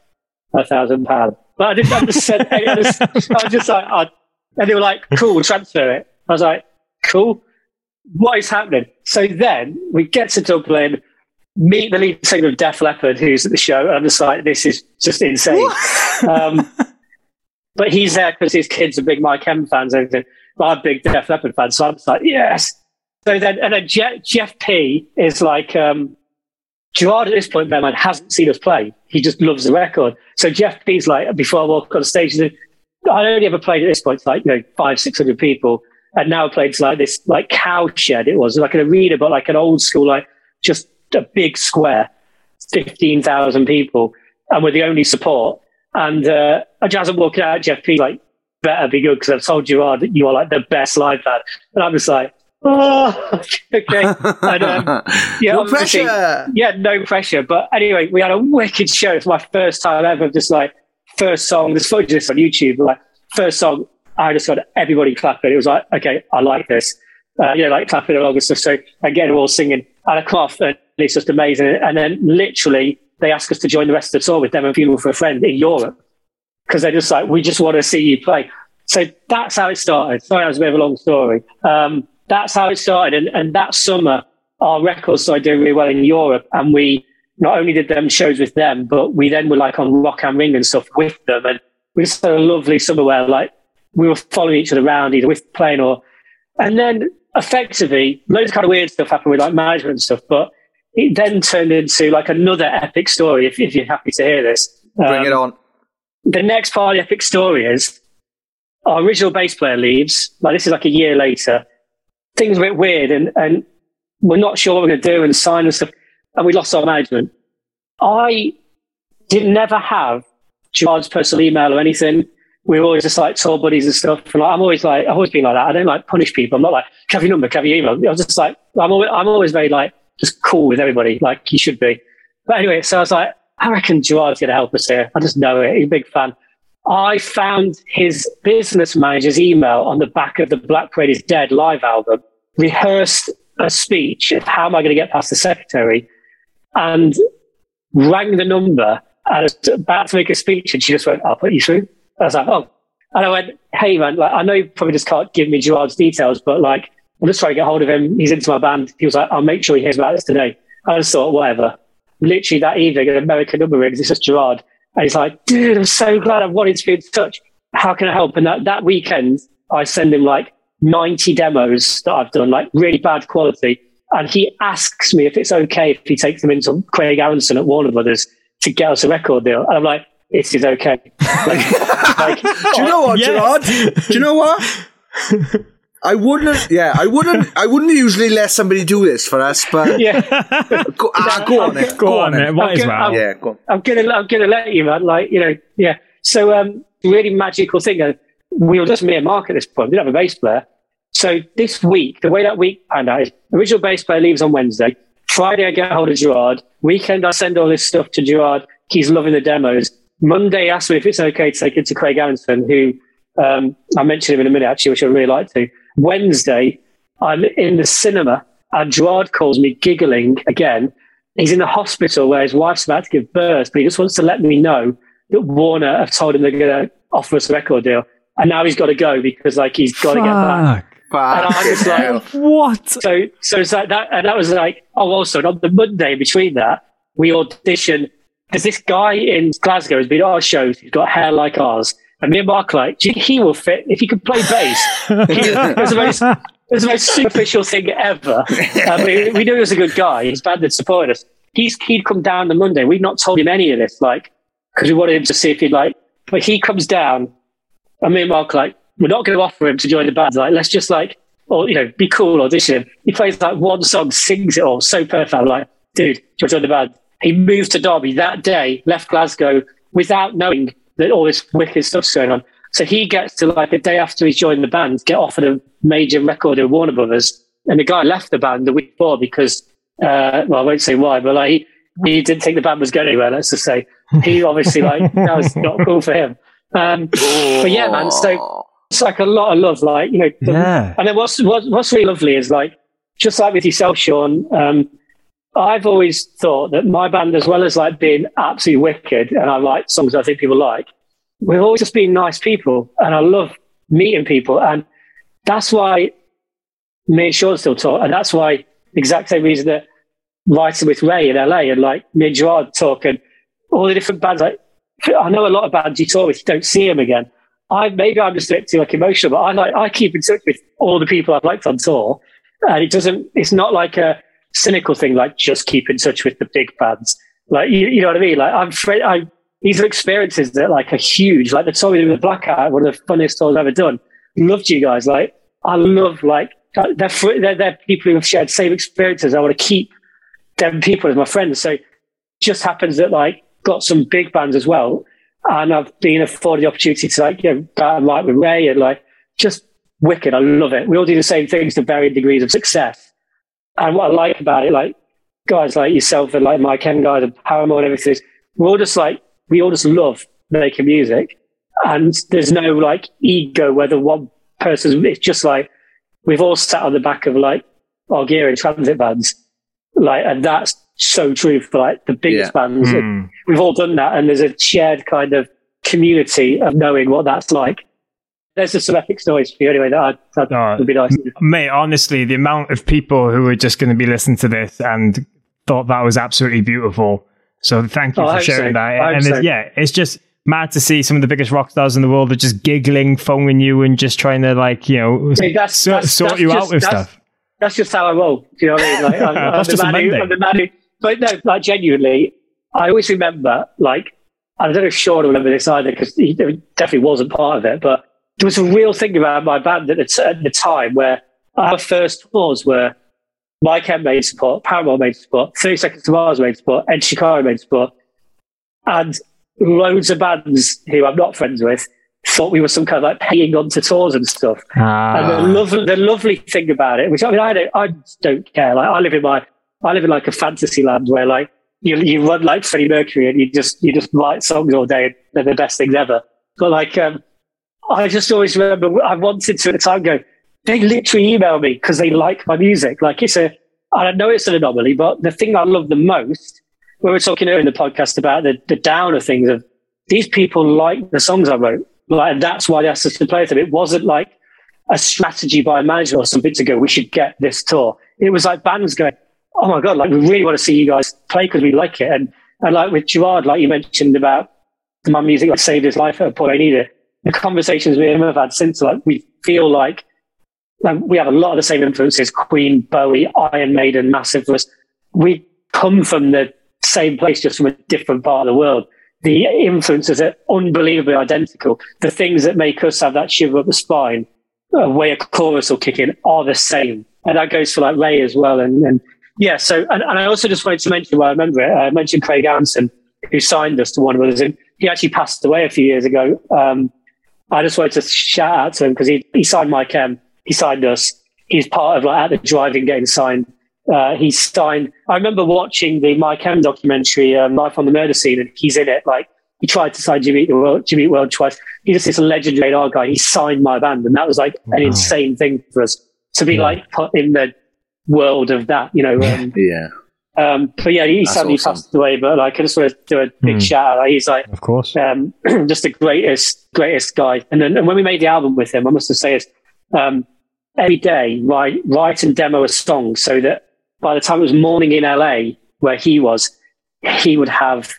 a thousand pounds. But I didn't understand. any of. I was just like, I, and they were like, cool, we'll transfer it. I was like, cool. What is happening? So then we get to Dublin, meet the lead singer of Def Leppard, who's at the show. And I'm just like, this is just insane. um, but he's there because his kids are big My Chem fans and everything. But I'm a big Def Leppard fan. So I'm just like, yes. So then, and then Jeff, Jeff P is like, um, Gerard at this point, man, hasn't seen us play. He just loves the record. So Jeff P's like, before I walk on stage, he said, I only ever played at this point like, you know, five, six hundred people. And now I played to like this, like cow shed. It was like an arena, but like an old school, like just a big square, 15,000 people. And we're the only support. And, uh, as I'm walking out, Jeff P like, better be good because I've told you, Gerard that you are like the best live band. And I'm just like, oh, okay. And, um, yeah, no pressure. yeah, no pressure. But anyway, we had a wicked show. It's my first time ever. Just like first song. There's footage of this on YouTube. Like first song, I just got everybody clapping. It was like, okay, I like this. Uh, you know, like clapping along and stuff. So again, we're all singing. And I come and it's just amazing. And then literally, they asked us to join the rest of the tour with them and Funeral for a Friend in Europe because they're just like, we just want to see you play. So that's how it started. Sorry, that was a bit of a long story. Um, that's how it started. And, and that summer, our records started doing really well in Europe. And we not only did them shows with them, but we then were like on Rock am Ring and stuff with them. And we just had a lovely summer where like we were following each other around, either with playing or, and then effectively loads of kind of weird stuff happened with like management and stuff. But it then turned into like another epic story. If, if you're happy to hear this, Bring Um, it on. the next part of the epic story is our original bass player leaves. Like this is like a year later. Things went weird and, and we're not sure what we're going to do and sign and stuff. And we lost our management. I did never have Gerard's personal email or anything. We were always just like tour buddies and stuff. And like, I'm always like, I've always been like that. I don't like punish people. I'm not like, have your number, have your email. I was just like, I'm always, I'm always very like, just cool with everybody, like you should be. But anyway, so I was like, I reckon Gerard's going to help us here. I just know it. He's a big fan. I found his business manager's email on the back of the Black Parade is Dead live album, rehearsed a speech of how am I going to get past the secretary, and rang the number. And was about to make a speech, and she just went, I'll put you through. I was like, oh. And I went, hey, man, like, I know you probably just can't give me Gerard's details, but like, I'm just trying to get hold of him. He's into my band. He was like, I'll make sure he hears about this today. I just thought, whatever. Literally that evening, an American number rings. It's just Gerard. And he's like, dude, I'm so glad I wanted to be in touch. How can I help? And that, that weekend, I send him like 90 demos that I've done, like really bad quality. And he asks me if it's okay if he takes them into Craig Aaronson at Warner Brothers to get us a record deal. And I'm like, it is okay. Like, like, Do you know what, Yes. Gerard? Do you know what? I wouldn't. Yeah, I wouldn't. I wouldn't usually let somebody do this for us, but yeah. go, ah, go on it. Go on, it. Might as well. I'm- Yeah, go on. I'm gonna, I'm gonna let you, man. Like, you know, yeah. So, um, really magical thing. Uh, we were just me and Mark at this point. We didn't have a bass player. So this week, the way that week panned out is original bass player leaves on Wednesday. Friday, I get hold of Gerard. Weekend, I send all this stuff to Gerard. He's loving the demos. Monday, he asked me if it's okay to take it to Craig Aaronson, who um, I mentioned him in a minute, actually, which I'd really like to. Wednesday, I'm in the cinema, and Gerard calls me giggling again. He's in the hospital where his wife's about to give birth, but he just wants to let me know that Warner have told him they're going to offer us a record deal. And now he's got to go because, like, he's got to get back. And Fucking hell. like, What? so, so it's like that, and that was like, oh, also, and on the Monday between that, we auditioned. There's this guy in Glasgow who's been at our shows. He's got hair like ours, and me and Mark are like, do you think he will fit if he could play bass? He- it, was the most, it was the most superficial thing ever. Uh, we, we knew he was a good guy. His band had supported us. He's he'd come down the Monday. We'd not told him any of this, like, because we wanted him to see if he'd like. But he comes down, and me and Mark are like, we're not going to offer him to join the band. Like, let's just like, or you know, be cool, audition. He plays like one song, sings it all so perfect. I'm like, dude, join the band? He moved to Derby that day, left Glasgow without knowing that all this wicked stuff's going on. So he gets to like the day after he's joined the band, get offered a major record at Warner Brothers. And the guy left the band the week before because, uh, well, I won't say why, but like he, he didn't think the band was going anywhere, let's just say. He obviously like, that was not cool for him. Um, but yeah, man. So it's like a lot of love, like, you know, the, Yeah. and then what's, what's, what's really lovely is like, just like with yourself, Sean, um, I've always thought that my band, as well as like being absolutely wicked, and I like songs I think people like, we've always just been nice people, and I love meeting people, and that's why me and Sean still talk, and that's why the exact same reason that writing with Ray in LA, and like me and Gerard talk, and all the different bands. Like I know a lot of bands you talk with, you don't see them again. I maybe I'm just a bit too like emotional, but I like I keep in touch with all the people I've liked on tour, and it doesn't. It's not like a cynical thing, like just keep in touch with the big bands. Like you, you know what I mean? Like I'm, fr- I these are experiences that like are huge. Like the tour with the Blackout, one of the funniest tours I've ever done. Loved you guys. Like I love like they're they're, they're people who have shared same experiences. I want to keep them people as my friends. So just happens that like got some big bands as well, and I've been afforded the opportunity to like you know and write with Ray and like just wicked. I love it. We all do the same things to varying degrees of success. And what I like about it, like guys like yourself and like My Chem guys and Paramore and everything, is we're all just like we all just love making music, and there's no like ego whether one person's. It's just like we've all sat on the back of like Algeria transit vans, like, and that's so true for like the biggest Yeah. bands. Hmm. We've all done that, and there's a shared kind of community of knowing what that's like. There's just some epic stories for you anyway that, I, that Oh, would be nice. Mate, honestly, the amount of people who are just going to be listening to this and thought that was absolutely beautiful. So thank you Oh, for sharing so. that. I And so. it's, yeah, it's just mad to see some of the biggest rock stars in the world are just giggling, phoning you, and just trying to like you know Hey, that's- sort, that's- sort that's you just- out with that's- stuff. that's just how I roll. Do you know what I mean? Like, I'm, I'm That's the just a man who, Monday. I'm the man who, but no, like genuinely, I always remember, like, I don't know if Sean will remember this either because he definitely wasn't part of it, but there was a real thing about my band at the, t- at the time where our first tours were My Chem made support, Paramore made support, 30 Seconds to Mars made support, Enter Shikari made support, and loads of bands who I'm not friends with thought we were some kind of like paying on to tours and stuff. And the Ah. lovely, the lovely thing about it, which I mean, I don't, I don't care. Like I live in my, I live in like a fantasy land where like you, you run like Freddie Mercury and you just, you just write songs all day and they're the best things ever. But like, um, I just always remember I wanted to at the time go, they literally email me because they like my music. Like it's a, I know it's an anomaly, but the thing I love the most, we were talking earlier in the podcast about the, the downer things of these people like the songs I wrote. Like, that's why they asked us to play them. It wasn't like a strategy by a manager or something to go, we should get this tour. It was like bands going, oh my God, like we really want to see you guys play because we like it. And, and like with Gerard, like you mentioned about my music like saved his life at a point I needed it. The conversations we have had since, like we feel like, like we have a lot of the same influences, Queen, Bowie, Iron Maiden, massive us. We come from the same place, just from a different part of the world. The influences are unbelievably identical. The things that make us have that shiver up the spine, a way a chorus will kick in, are the same. And that goes for like Ray as well. And, and yeah, so, and, and I also just wanted to mention, well, I remember it, I mentioned Craig Aaronson, who signed us to Warner Brothers, and he actually passed away a few years ago. Um, I just wanted to shout out to him because he, he signed My Chem. He signed us. He's part of like at the driving getting signed. Uh, he signed. I remember watching the My Chem documentary, um, Life on the Murder Scene, and he's in it. Like he tried to sign Jimmy Eat the World, Jimmy Eat World twice. He's just this legendary guy. He signed my band, and that was like an insane thing for us to be Yeah. like put in the world of that. You know. Um, Yeah. um, but yeah, he That's sadly awesome. passed away. But like, I just want to do a big Hmm. shout out. He's like Of course. um, just the greatest, greatest guy. And then and when we made the album with him, I must have say is um, every day write, write and demo a song so that by the time it was morning in LA where he was, he would have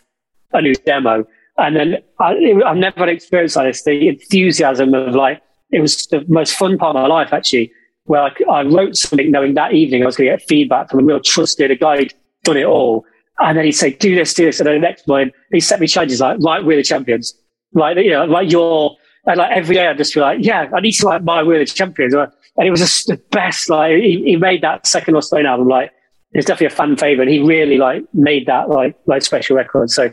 a new demo. And then I, it, I've never had experience like this. The enthusiasm of like, it was the most fun part of my life actually, where I, I wrote something knowing that evening I was going to get feedback from a real trusted, a guy who'd done it all. And then he'd say, do this, do this. And then the next morning, he set me challenges like, right, we're the champions. Like, you know, like you're, and like every day I'd just be like, yeah, I need to like my we're the champions. And it was just the best. Like he, he made that second or Australian album like it's definitely a fan favorite. He really like made that like like special record. So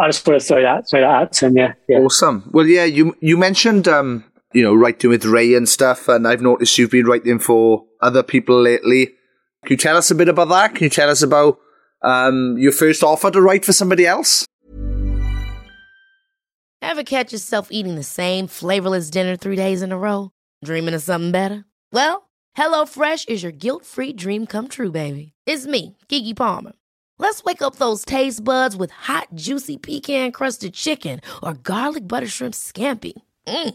I just want to throw that throw that out to him. Yeah, yeah. Awesome. Well, yeah, you you mentioned um, you know writing with Ray and stuff, and I've noticed you've been writing for other people lately. Can you tell us a bit about that? Can you tell us about um, your first offer to write for somebody else? Ever catch yourself eating the same flavorless dinner three days in a row? Dreaming of something better? Well, HelloFresh is your guilt-free dream come true, baby. It's me, Keke Palmer. Let's wake up those taste buds with hot, juicy pecan-crusted chicken or garlic butter shrimp scampi. Mm.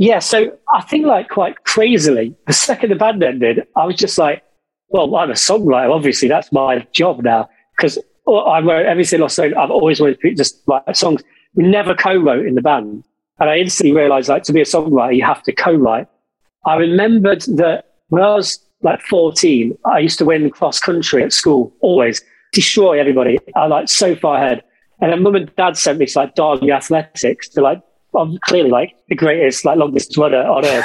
Yeah, so I think like quite crazily, the second the band ended, I was just like, well, I'm a songwriter. Obviously, that's my job now because I wrote every single song. I've always wanted to just write songs. We never co-wrote in the band, and I instantly realized like to be a songwriter, you have to co-write. I remembered that when I was like 14, I used to win cross country at school, always destroy everybody. I like so far ahead. And then mum and dad sent me to like Derby Athletics to like I'm clearly like the greatest, like longest runner on earth.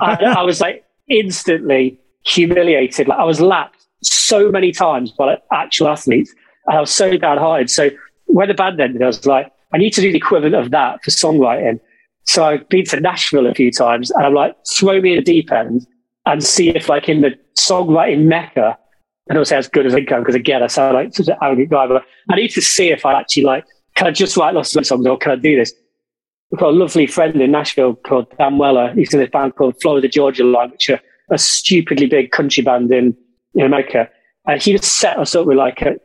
I, I was like instantly humiliated. Like I was lapped so many times by like, actual athletes, and I was so bad downhearted. So when the band ended, I was like, I need to do the equivalent of that for songwriting. So I've been to Nashville a few times, and I'm like, throw me in the deep end and see if, like, in the songwriting mecca, I don't say as good as I can because again, I sound like such an arrogant guy, but I need to see if I actually like, can I just write lots of songs or can I do this? We've got a lovely friend in Nashville called Dan Weller. He's in this band called Florida Georgia Line, which are a stupidly big country band in, in America. And he just set us up with like a,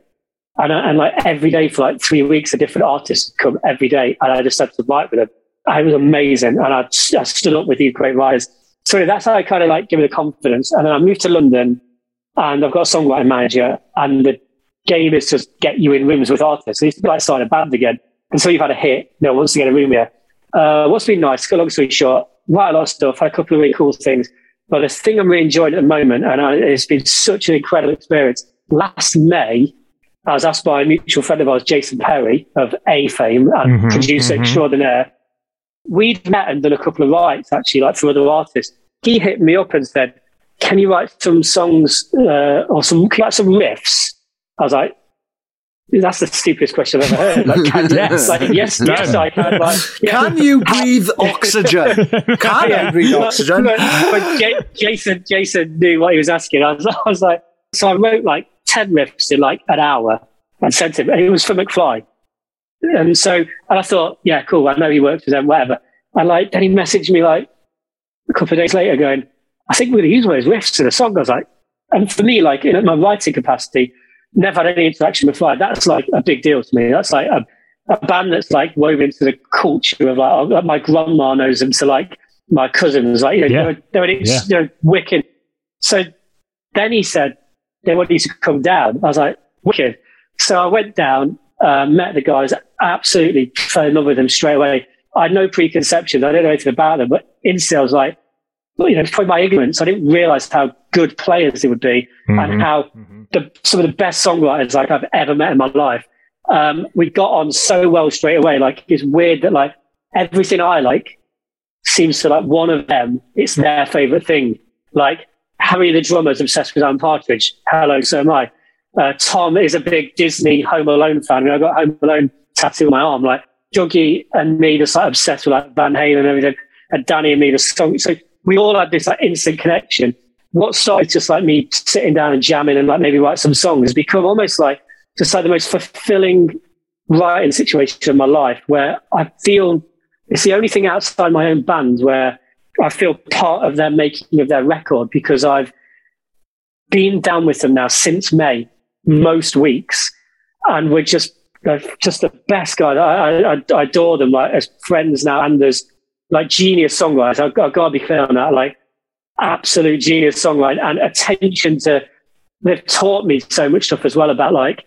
and, and like every day for like three weeks, a different artist come every day. And I just had to write with. And it was amazing. And I, I stood up with these great writers. So that's how I kind of like give me the confidence. And then I moved to London and I've got a songwriting manager and the game is to get you in rooms with artists. So it's like starting a band again. Until so you've had a hit, no one wants to get a room here. Uh, what's been nice, long story short, write a lot of stuff, had a couple of really cool things. But the thing I'm really enjoying at the moment, and I, it's been such an incredible experience. Last May, I was asked by a mutual friend of ours, Jason Perry of A fame and Mhm, producer mhm. extraordinaire. We'd met and done a couple of writes actually, like for other artists. He hit me up and said, "Can you write some songs uh, or some can you write some riffs?" I was like, "That's the stupidest question I've ever heard." Like, can, Yes. like, yes, yes, I can. Like, yeah. Can you breathe oxygen? Can I breathe oxygen? But, but Ja- Jason, Jason knew what he was asking. I was, I was like, so I wrote like 10 riffs in like an hour and sent him, and it was for McFly. And so, and I thought, yeah, cool. I know he works with them, whatever. And like, then he messaged me like a couple of days later going, I think we're going to use one of his riffs in a song. I was like, and for me, like in my writing capacity, never had any interaction with McFly. That's like a big deal to me. That's like a, a band that's like woven into the culture of like, oh, like my grandma knows them so like my cousins, like, you know, Yeah. they're, they're, an Yeah. know, wicked. So then he said, they want you to come down. I was like, wicked. So I went down, uh, met the guys, absolutely fell in love with them straight away. I had no preconceptions. I didn't know anything about them, but instantly I was like, you know, from my ignorance, I didn't realize how good players they would be Mhm. and how the, some of the best songwriters like I've ever met in my life. Um, we got on so well straight away. Like it's weird that like everything I like seems to like one of them, it's their favorite thing. Like Harry the drummer is obsessed with Alan Partridge. Hello, so am I. Uh, Tom is a big Disney Home Alone fan. I mean, I got Home Alone tattooed on my arm. Like Dougie and me just like obsessed with like Van Halen and everything. And Danny and me the song. So we all had this like instant connection. What started just like me sitting down and jamming and like maybe write some songs become almost like just like the most fulfilling writing situation of my life where I feel it's the only thing outside my own band where I feel part of their making of their record because I've been down with them now since May, most weeks, and we're just uh, just the best guys. I, I, I adore them like as friends now and as like genius songwriters. I've, I've got to be clear on that. Like absolute genius songwriting and attention to. They've taught me so much stuff as well about like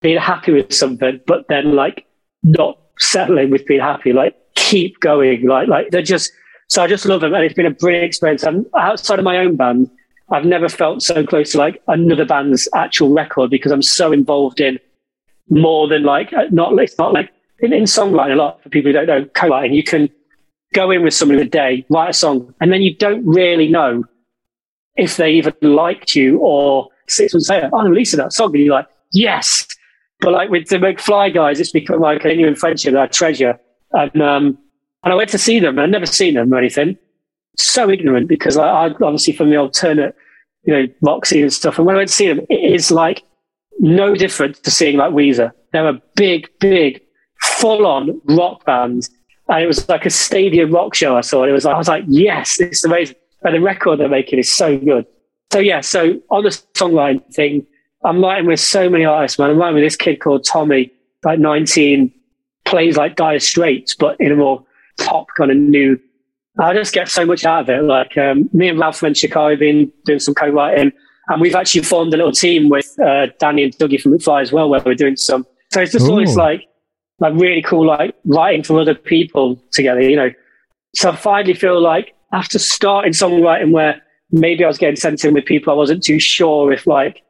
being happy with something, but then like not settling with being happy. Like keep going. Like like they're just so I just love them, and it's been a brilliant experience. And outside of my own band, I've never felt so close to like another band's actual record because I'm so involved in more than like uh, not it's not like in, in songwriting a lot for people who don't know co-writing. You can go in with somebody a day, write a song, and then you don't really know if they even liked you or six months later, oh, I'm releasing that song, and you're like, yes. But like with the McFly guys, it's become like a genuine friendship that I treasure. And um, and I went to see them. I'd never seen them or anything. So ignorant because I, I obviously from the alternate, you know, rock scene and stuff. And when I went to see them, it is like no different to seeing like Weezer. They're a big, big, full on rock band. And it was like a stadium rock show I saw. And it was like, I was like, yes, it's amazing. And the record they're making is so good. So yeah, so on the songwriting thing, I'm writing with so many artists, man. I'm writing with this kid called Tommy, like 19, plays like Dire Straits, but in a more pop kind of new. I just get so much out of it. Like um, me and Ralph Menchikar have been doing some co-writing, and we've actually formed a little team with uh, Danny and Dougie from McFly as well, where we're doing some. So it's just Ooh. always like like really cool, like writing for other people together. You know, so I finally feel like after starting songwriting, where maybe I was getting sent in with people I wasn't too sure if like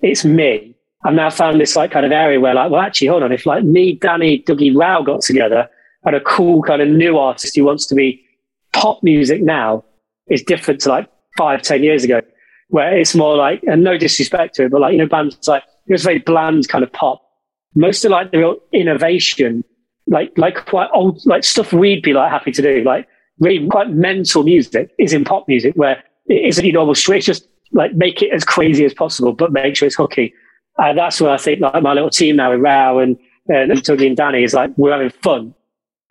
it's me. I've now found this like kind of area where like, well, actually, hold on, if like me, Danny, Dougie, Rou got together and a cool kind of new artist who wants to be pop music now is different to like five, ten years ago, where it's more like, and no disrespect to it, but like, you know, bands like, it was very bland kind of pop. Most of like the real innovation, like, like quite old, like stuff we'd be like happy to do, like really quite mental music is in pop music where it isn't your normal. It's just like make it as crazy as possible, but make sure it's hooky. And that's where I think like my little team now with Rou and, and, and Tony and Danny is like, we're having fun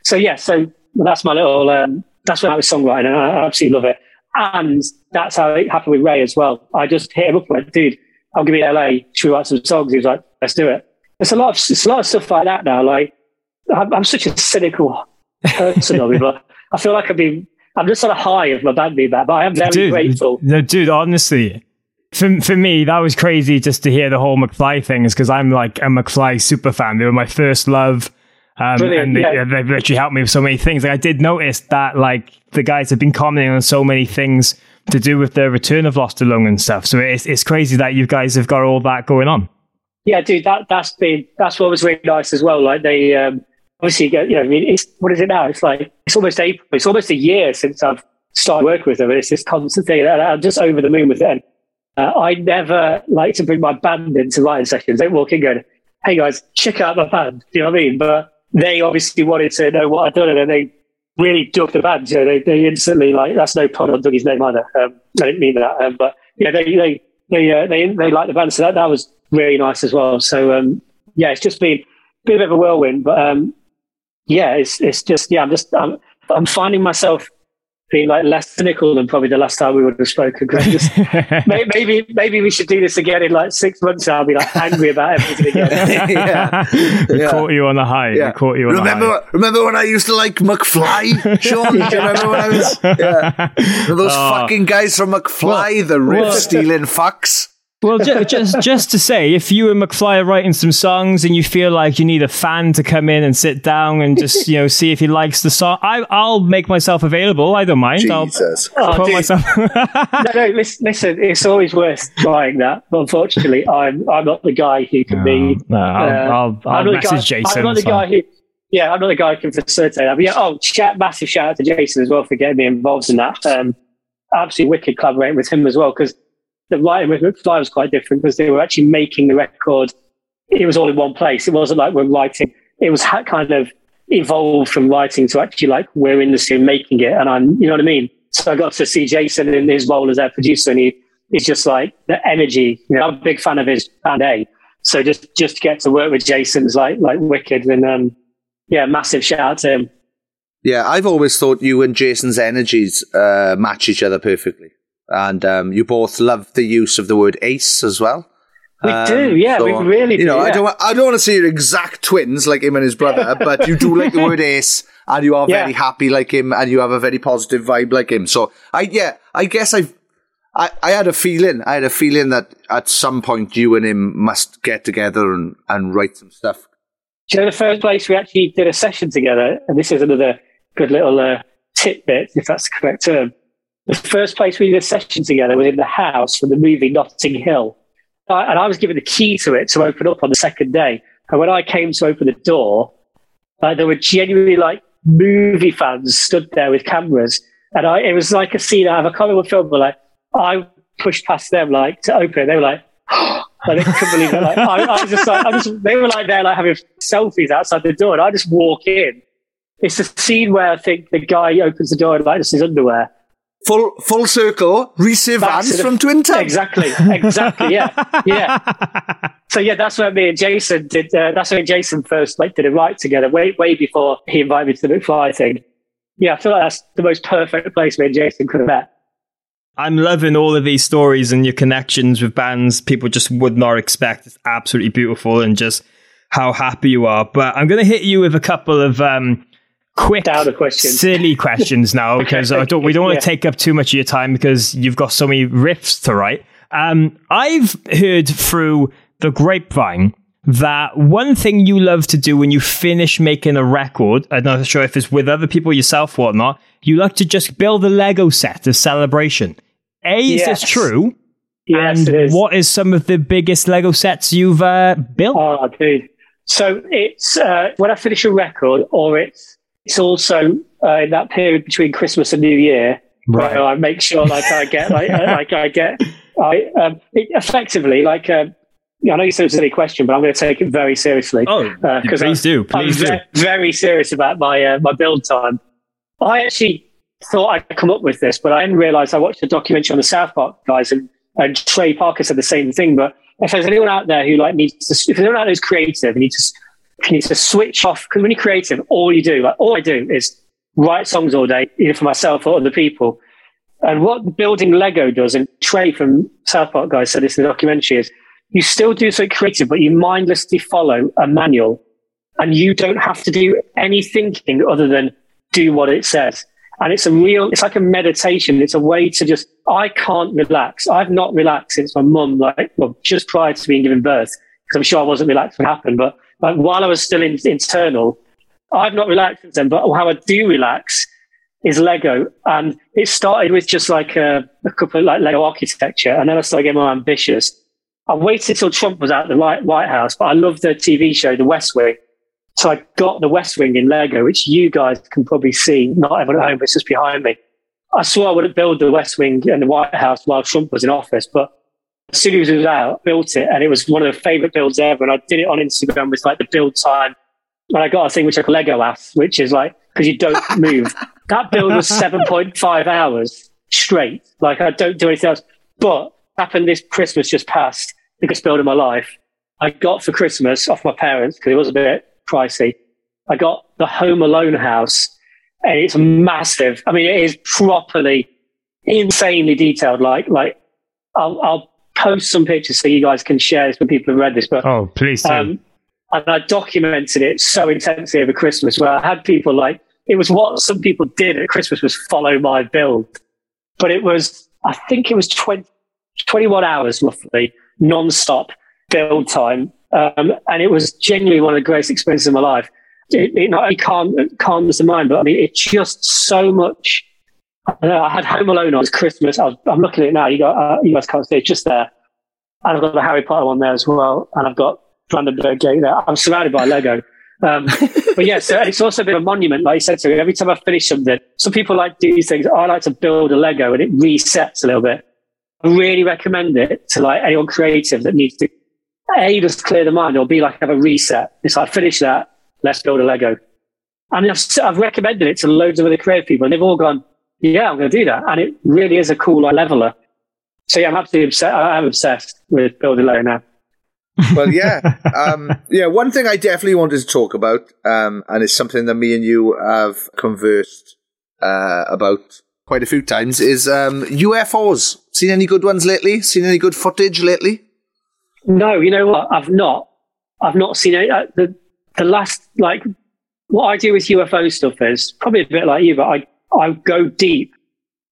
so yeah, so that's my little, um, that's when I was songwriting and I absolutely love it. And that's how it happened with Ray as well. I just hit him up and went, dude, I'll give you LA. Should we write some songs? He was like, let's do it. There's a lot of, it's a lot of stuff like that now. Like I'm, I'm such a cynical person of it, but I feel like I've been, I'm just on of high of my band being back, but I am very dude, grateful. No, dude, honestly, for, for me, that was crazy just to hear the whole McFly thing is because I'm like a McFly super fan. They were my first love. Um, and they, yeah. they've literally helped me with so many things. Like I did notice that like the guys have been commenting on so many things to do with the return of Lost Alone and stuff. So it's it's crazy that you guys have got all that going on. Yeah, dude, that that's been that's what was really nice as well. Like they um, obviously you know I mean it's what is it now? It's like it's almost April. It's almost a year since I've started working with them. And it's this constant thing. And I'm just over the moon with them. Uh, I never like to bring my band into writing sessions. They walk in going, "Hey guys, check out my band." Do you know what I mean? But they obviously wanted to know what I'd done, and they really dug the band. You know, they, they instantly like that's no pun on Dougie's name either. Um, I didn't mean that, um, but yeah, they they they uh, they they like the band, so that that was really nice as well. So um, yeah, it's just been a bit of a whirlwind, but um, yeah, it's it's just yeah, I'm just I'm I'm finding myself being like less cynical than probably the last time we would have spoken. Just, maybe maybe we should do this again in like six months. I'll be like angry about everything again. yeah. we yeah. caught you on the high. Yeah. We caught you on remember, the high. Remember when I used to like McFly, Sean? Do you remember when I was? Yeah. Those oh. fucking guys from McFly, well, the rip well, stealing fucks. Well, ju- just just to say, if you and McFly are writing some songs and you feel like you need a fan to come in and sit down and just you know see if he likes the song, I, will make myself available. I don't mind. Jesus. I'll, I'll oh, myself. no, no, listen, it's always worth trying that. But unfortunately, I'm I'm not the guy who can no, be. No, I'll, uh, I'll, I'll message guy, Jason. I'm not the guy who. Yeah, I'm not the guy who can facilitate that. But yeah, oh, chat, massive shout out to Jason as well for getting me involved in that. Um, absolutely wicked collaborating with him as well because the writing with Fly was quite different because they were actually making the record. It was all in one place. It wasn't like we're writing. It was kind of evolved from writing to actually like we're in the studio making it, and I'm, you know what I mean. So I got to see Jason in his role as their producer, and he is just like the energy. You know, I'm a big fan of his band A. So just just to get to work with Jason is like like wicked, and um, yeah, massive shout out to him. Yeah, I've always thought you and Jason's energies uh, match each other perfectly, and um, you both love the use of the word ace as well. We um, do, yeah, so, we really do. You know, yeah. I don't, I don't want to see you're exact twins like him and his brother, but you do like the word ace, and you are yeah. very happy like him, and you have a very positive vibe like him. So, I yeah, I guess I've, I, I had a feeling, I had a feeling that at some point you and him must get together and, and write some stuff. Do you know the first place we actually did a session together, and this is another good little uh, tidbit, if that's the correct term. The first place we did a session together was in the house from the movie Notting Hill and I was given the key to it to open up on the second day. And when I came to open the door, uh, there were genuinely like movie fans stood there with cameras. And I, it was like a scene out of a comic film, but like I pushed past them like to open it. They were like, oh, they couldn't believe it. Like, I, I was just like, I just, they were like there, like having selfies outside the door. And I just walk in. It's the scene where I think the guy opens the door and like just his underwear full full circle, Rhys Ifans from Twin Town. Exactly, exactly, yeah, yeah. So yeah, that's where me and Jason did. Uh, that's when Jason first like did a write together, way way before he invited me to the McFly thing. Yeah, I feel like that's the most perfect place me and Jason could have met. I'm loving all of these stories and your connections with bands people just would not expect. It's absolutely beautiful and just how happy you are. But I'm going to hit you with a couple of um, quick, silly questions now because I don't, we don't want yeah. to take up too much of your time because you've got so many riffs to write. Um, I've heard through the grapevine that one thing you love to do when you finish making a record, I'm not sure if it's with other people yourself or not, you like to just build a Lego set of celebration. A, is yes. this true? Yes, and what is some of the biggest Lego sets you've uh, built? Oh, dude. So it's uh, when I finish a record or it's it's also uh, in that period between Christmas and New Year right. where I make sure like I get like, uh, like I get I um, it, effectively like uh, I know you said it's a silly question, but I'm going to take it very seriously. Oh, because uh, please I'm, do, please I'm do. Ve- very serious about my uh, my build time. I actually thought I'd come up with this, but I didn't realize I watched a documentary on the South Park guys, and, and Trey Parker said the same thing. But if there's anyone out there who like needs to, if there's anyone out there who's creative and needs to you need to switch off because when you're creative, all you do, like all I do is write songs all day, either for myself or other people. And what building Lego does, and Trey from South Park guys said this in the documentary, is you still do something creative, but you mindlessly follow a manual and you don't have to do any thinking other than do what it says. And it's a real, it's like a meditation. It's a way to just, I can't relax. I've not relaxed since my mum, like, well, just prior to being given birth, because I'm sure I wasn't relaxed when it happened, but like while I was still in, internal, I've not relaxed since then, but how I do relax is Lego. And it started with just like a, a couple of like Lego architecture. And then I started getting more ambitious. I waited till Trump was at the White House, but I love the TV show, The West Wing. So I got The West Wing in Lego, which you guys can probably see. Not everyone at home, but it's just behind me. I swore I wouldn't build The West Wing and the White House while Trump was in office, but as soon as it was out, built it, and it was one of the favorite builds ever. And I did it on Instagram with like the build time. And I got a thing which I call Lego ass, which is like, because you don't move. that build was 7.5 hours straight. Like I don't do anything else. But happened this Christmas just passed, the biggest build of my life. I got for Christmas off my parents because it was a bit pricey. I got the Home Alone house and it's massive. I mean, it is properly insanely detailed. Like, like I'll, I'll post some pictures so you guys can share this with people who read this. But oh, please do. Um, and I documented it so intensely over Christmas, where I had people like it was what some people did at Christmas was follow my build, but it was I think it was 20, 21 hours roughly non-stop build time, um, and it was genuinely one of the greatest experiences of my life. It, it not only calm, calms the mind, but I mean, it's just so much know, I had Home Alone on. It's Christmas. I am looking at it now. You got uh, you guys can't see it. Just there, and I've got the Harry Potter one there as well, and I've got Brandenburg Gate there. I'm surrounded by Lego. Um, but yeah, so it's also been a monument. Like you said, so every time I finish something, some people like to do these things. I like to build a Lego and it resets a little bit. I really recommend it to like anyone creative that needs to a just clear the mind or be like have a reset. It's like finish that, let's build a Lego. And I've, I've recommended it to loads of other creative people, and they've all gone, "Yeah, I'm going to do that." And it really is a cool like, leveler. So yeah, I'm absolutely obsessed. I'm obsessed with building Lego now. well, yeah, um, yeah. One thing I definitely wanted to talk about, um, and it's something that me and you have conversed uh, about quite a few times, is um, UFOs. Seen any good ones lately? Seen any good footage lately? No, you know what? I've not. I've not seen it. Uh, the the last like what I do with UFO stuff is probably a bit like you, but I I go deep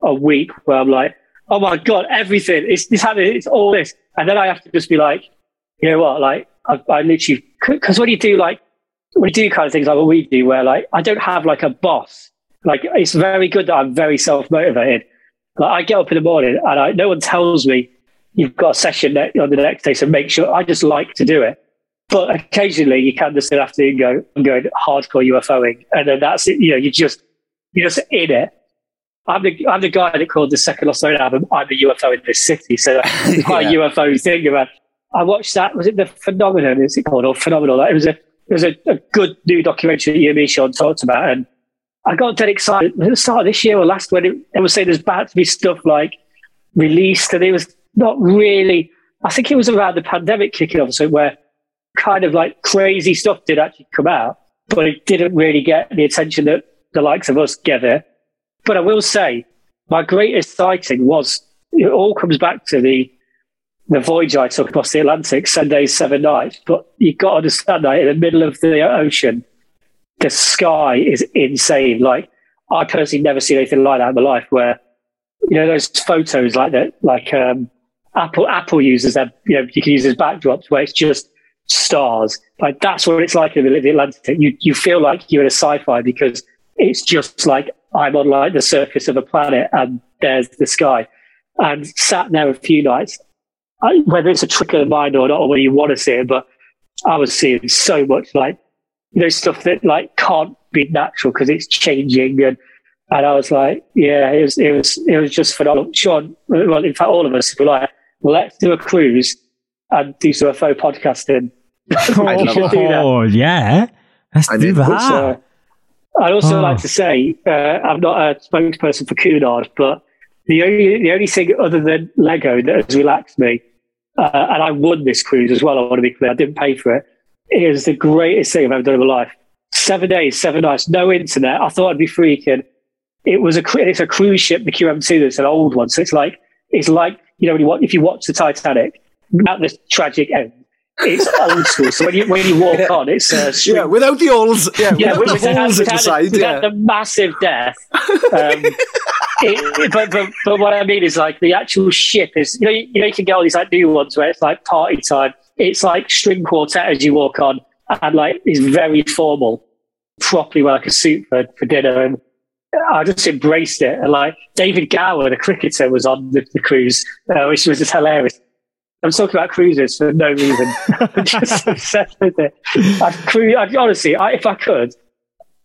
a week where I'm like, oh my god, everything it's this happening, it's all this, and then I have to just be like, you know what, like I, I literally because when you do like when you do kind of things like what we do, where like I don't have like a boss, like it's very good that I'm very self motivated. Like I get up in the morning and I no one tells me you've got a session on the next day, so make sure. I just like to do it. But occasionally you can just sit after and go, I'm going hardcore UFOing. And then that's it. You know, you just, you're just in it. I'm the, I'm the guy that called the second Lost Alone album, I'm the UFO in this city. So quite yeah. a UFO thing about, I watched that. Was it the phenomenon? Is it called or phenomenal? It was a, it was a, a good new documentary that you and me, Sean, talked about. And I got dead excited at the start of this year or last when it, they were saying there's about to be stuff like released and it was not really, I think it was around the pandemic kicking off. So where kind of like crazy stuff did actually come out, but it didn't really get the attention that the likes of us get it. But I will say, my greatest sighting was it all comes back to the the voyage I took across the Atlantic, seven days, seven nights. But you've got to understand that in the middle of the ocean, the sky is insane. Like I personally never seen anything like that in my life. Where you know those photos like that, like um, Apple Apple uses that. You know, you can use as backdrops where it's just stars. Like that's what it's like in the, Atlantic. You you feel like you're in a sci-fi because it's just like I'm on like the surface of a planet and there's the sky. And sat there a few nights, I, whether it's a trick of the mind or not, or whether you want to see it, but I was seeing so much like you know stuff that like can't be natural because it's changing and. And I was like, yeah, it was, it was, it was just phenomenal. Sean, well, in fact, all of us were like, well, let's do a cruise and do some faux podcasting. oh, yeah. Let's I do that. Uh, I'd also oh. like to say, uh, I'm not a spokesperson for Cunard, but the only the only thing other than Lego that has relaxed me, uh, and I won this cruise as well. I want to be clear, I didn't pay for it. It is the greatest thing I've ever done in my life. Seven days, seven nights, no internet. I thought I'd be freaking. It was a it's a cruise ship, the QM2. That's an old one, so it's like it's like you know when you watch, if you watch the Titanic, at this tragic end. It's old school. So when you when you walk yeah. on, it's uh, yeah, without the holes, yeah, yeah without the holes at the side, yeah, the massive death. Um, it, but, but but what I mean is like the actual ship is you know you, you know you can get all these like new ones where it's like party time. It's like string quartet as you walk on, and like it's very formal, properly wear like a suit for, for dinner and. I just embraced it. And like David Gower, the cricketer, was on the, the cruise, uh, which was just hilarious. I'm talking about cruises for no reason. I'm just obsessed with it. I'd cruise, I'd, honestly, I, if I could,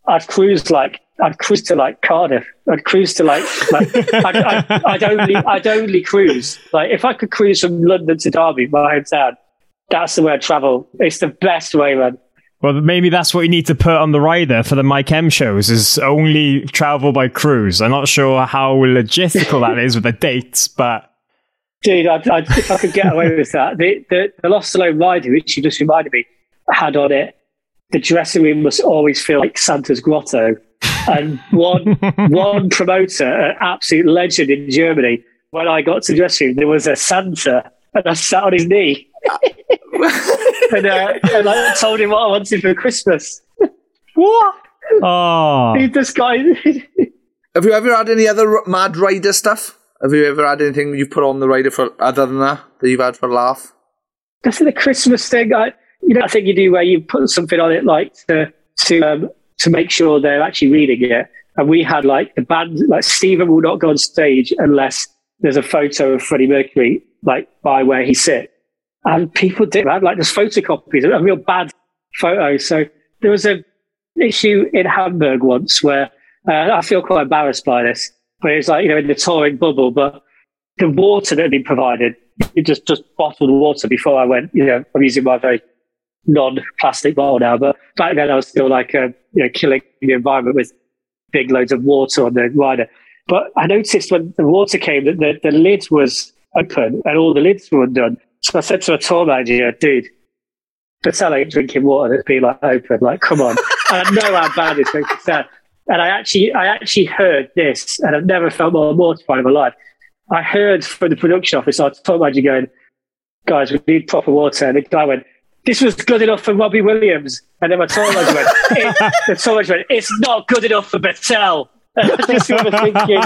I'd cruise like, I'd cruise to like Cardiff. I'd cruise to like, like I'd, I'd, I'd, only, I'd only cruise. Like if I could cruise from London to Derby, my hometown, that's the way I'd travel. It's the best way, man. Well, maybe that's what you need to put on the rider for the My Chem shows is only travel by cruise. I'm not sure how logistical that is with the dates, but Dude, I'd, I'd, if I could get away with that. The, the, the Lost Alone rider, which you just reminded me, had on it, the dressing room must always feel like Santa's grotto. And one one promoter, an absolute legend in Germany, when I got to the dressing room, there was a Santa, and I sat on his knee. and, uh, and I told him what I wanted for Christmas. What? Oh. He just got. Have you ever had any other Mad Rider stuff? Have you ever had anything you've put on the rider for other than that that you've had for a laugh? That's the Christmas thing. I, you know, I think you do where you put something on it like to to um, to make sure they're actually reading it. And we had like the band, like Steven will not go on stage unless there's a photo of Freddie Mercury like by where he sit. And people did that, like there's photocopies, a real bad photo. So there was a issue in Hamburg once where Uh, I feel quite embarrassed by this, but it's like, you know, in the touring bubble, but the water that had been provided, it just, just bottled water before I went, you know, I'm using my very non-plastic bottle now, but back then I was still like, uh, you know, killing the environment with big loads of water on the rider. But I noticed when the water came that the, the lid was open and all the lids were undone. So I said to a tour manager, dude, Battelle ain't drinking water that's been like open. Like, come on. I know how bad it's makes it sound. And I actually, I actually heard this, and I've never felt more mortified in my life. I heard from the production office, our tour manager going, guys, we need proper water. And the guy went, this was good enough for Robbie Williams. And then my tour manager went, it, the tour manager went, it's not good enough for. And I just remember thinking,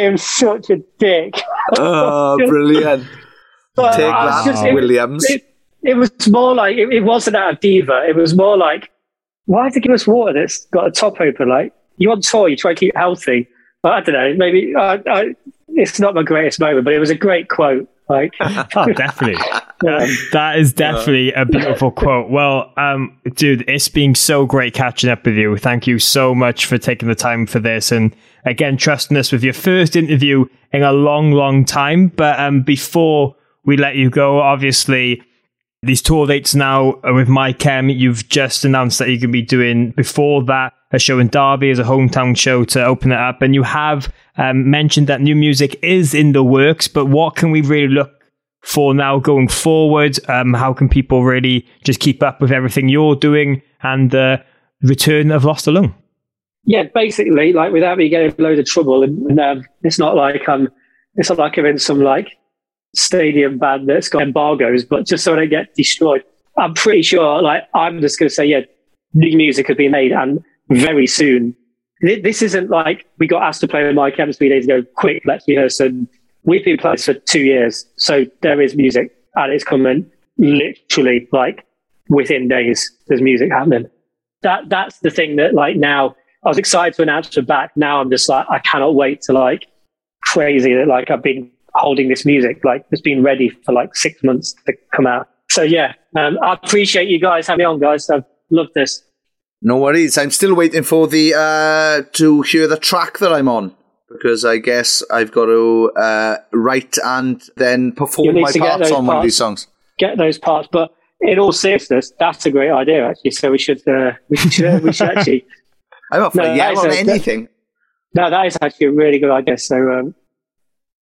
I'm such a dick. Oh, brilliant. Take that, just- it- Williams. It, it was more like it, it wasn't out of diva. It was more like, why did they give us water that's got a top open? Like you on tour, you try to keep healthy. But I don't know. Maybe I, I, it's not my greatest moment, but it was a great quote. Like, Oh, definitely. Uh, that is definitely a beautiful quote. Well, um, dude, it's been so great catching up with you. Thank you so much for taking the time for this and again trusting us with your first interview in a long, long time. But um, before we let you go, obviously these tour dates now are with My Chem. You've just announced that you're going to be doing before that a show in Derby as a hometown show to open it up, and you have um, mentioned that new music is in the works. But what can we really look for now going forward? Um, how can people really just keep up with everything you're doing and the return of Lost Alone? yeah, basically, like without me getting in a load of trouble, and, and um, it's not like I'm, it's not like I'm in some like stadium band that's got embargoes, but just so I don't get destroyed. I'm pretty sure, like, I'm just going to say, yeah, new music has been made and very soon. This isn't like we got asked to play with My Chem's three days ago. Quick, let's rehearse. And we've been playing for two years. So there is music and it's coming literally like within days. There's music happening. That, that's the thing that like now I was excited to announce it back. Now I'm just like, I cannot wait to like crazy that like I've been holding this music, like it's been ready for like six months to come out. So yeah, um, I appreciate you guys having me on, guys. I've loved this. No worries. I'm still waiting for the uh, to hear the track that I'm on because I guess I've got to uh, write and then perform my parts on one of these songs. Get those parts, but in all seriousness, that's a great idea actually. So we should uh, we should we should actually I'm for No, yeah that is on a- anything. no, that is actually a really good idea. So um,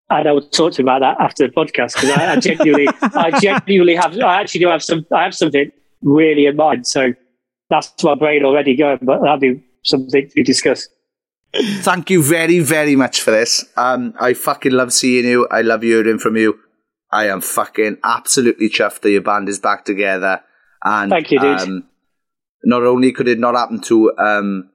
and I will talk to you about that after the podcast because I, I genuinely I genuinely have I actually do have some I have something really in mind. So that's my brain already going, but that'll be something to discuss. Thank you very, very much for this. Um, I fucking love seeing you. I love hearing from you. I am fucking absolutely chuffed that your band is back together. And Thank you, dude. Um, not only could it not happen to um,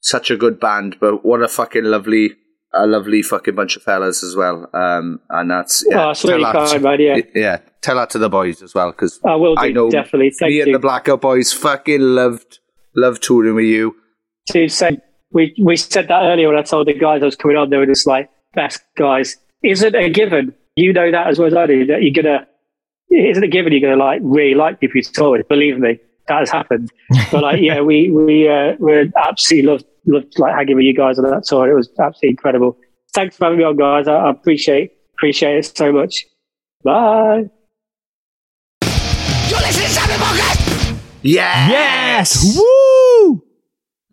such a good band, but what a fucking lovely, a lovely fucking bunch of fellas as well. Um, and that's yeah. Oh, it's really tell that kind, to- man, yeah. yeah. Tell that to the boys as well because I will do, I know definitely. Thank me and the Blackout Boys fucking loved loved touring with you. to say we we said that earlier when I told the guys I was coming on. They were just like best guys. Isn't a given. You know that as well as I do. That you're gonna. Isn't a given. You're gonna like really like people you tour with. Believe me, that has happened. But like, yeah, we we uh, we absolutely loved loved like hanging with you guys on that tour. It was absolutely incredible. Thanks for having me on, guys. I, I appreciate appreciate it so much. Bye. You're listening to Sammy Yes! Yes! Woo!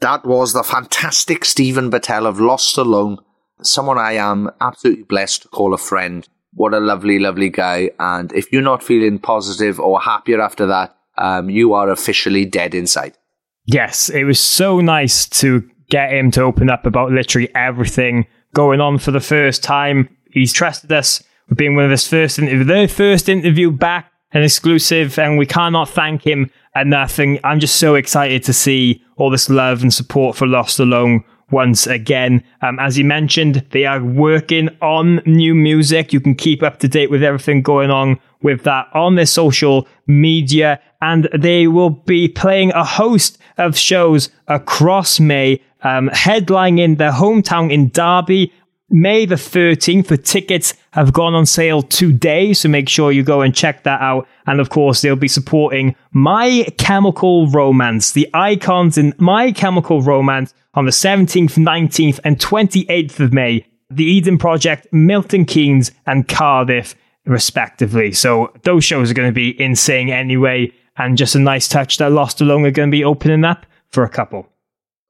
That was the fantastic Steven Battelle of Lost Alone, someone I am absolutely blessed to call a friend. What a lovely, lovely guy. And if you're not feeling positive or happier after that, um, you are officially dead inside. Yes, it was so nice to get him to open up about literally everything going on for the first time. He's trusted us with being one of his first interview, their first interview back, an exclusive, and we cannot thank him enough. And I'm just so excited to see all this love and support for Lost Alone once again. Um, as you mentioned, they are working on new music. You can keep up to date with everything going on with that on their social media, and they will be playing a host of shows across May, um, headlining their hometown in Derby May the 13th. The tickets have gone on sale today, so make sure you go and check that out. And of course, they'll be supporting My Chemical Romance, the icons in My Chemical Romance on the 17th, 19th, and 28th of May. The Eden Project, Milton Keynes, and Cardiff, respectively. So those shows are going to be insane anyway. And just a nice touch that Lost Alone are going to be opening up for a couple.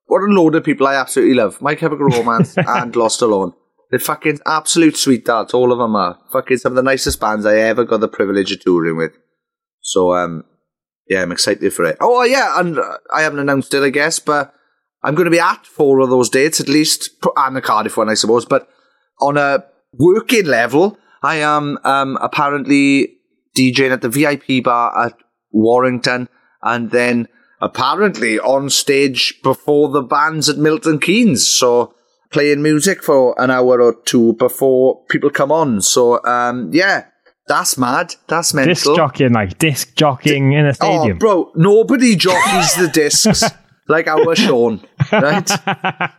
What a load of people I absolutely love. My Chemical Romance and Lost Alone. They're fucking absolute sweethearts, all of them are. Fucking some of the nicest bands I ever got the privilege of touring with. So, um, yeah, I'm excited for it. Oh, yeah, and uh, I haven't announced it, I guess, but I'm going to be at four of those dates at least, and the Cardiff one, I suppose. But on a working level, I am um, apparently DJing at the VIP bar at Warrington, and then apparently on stage before the bands at Milton Keynes. So playing music for an hour or two before people come on. So um, yeah, that's mad. That's mental. Disc jockeying, like disc jockeying in a stadium. Oh, bro, nobody jockeys the discs like our Sean, right?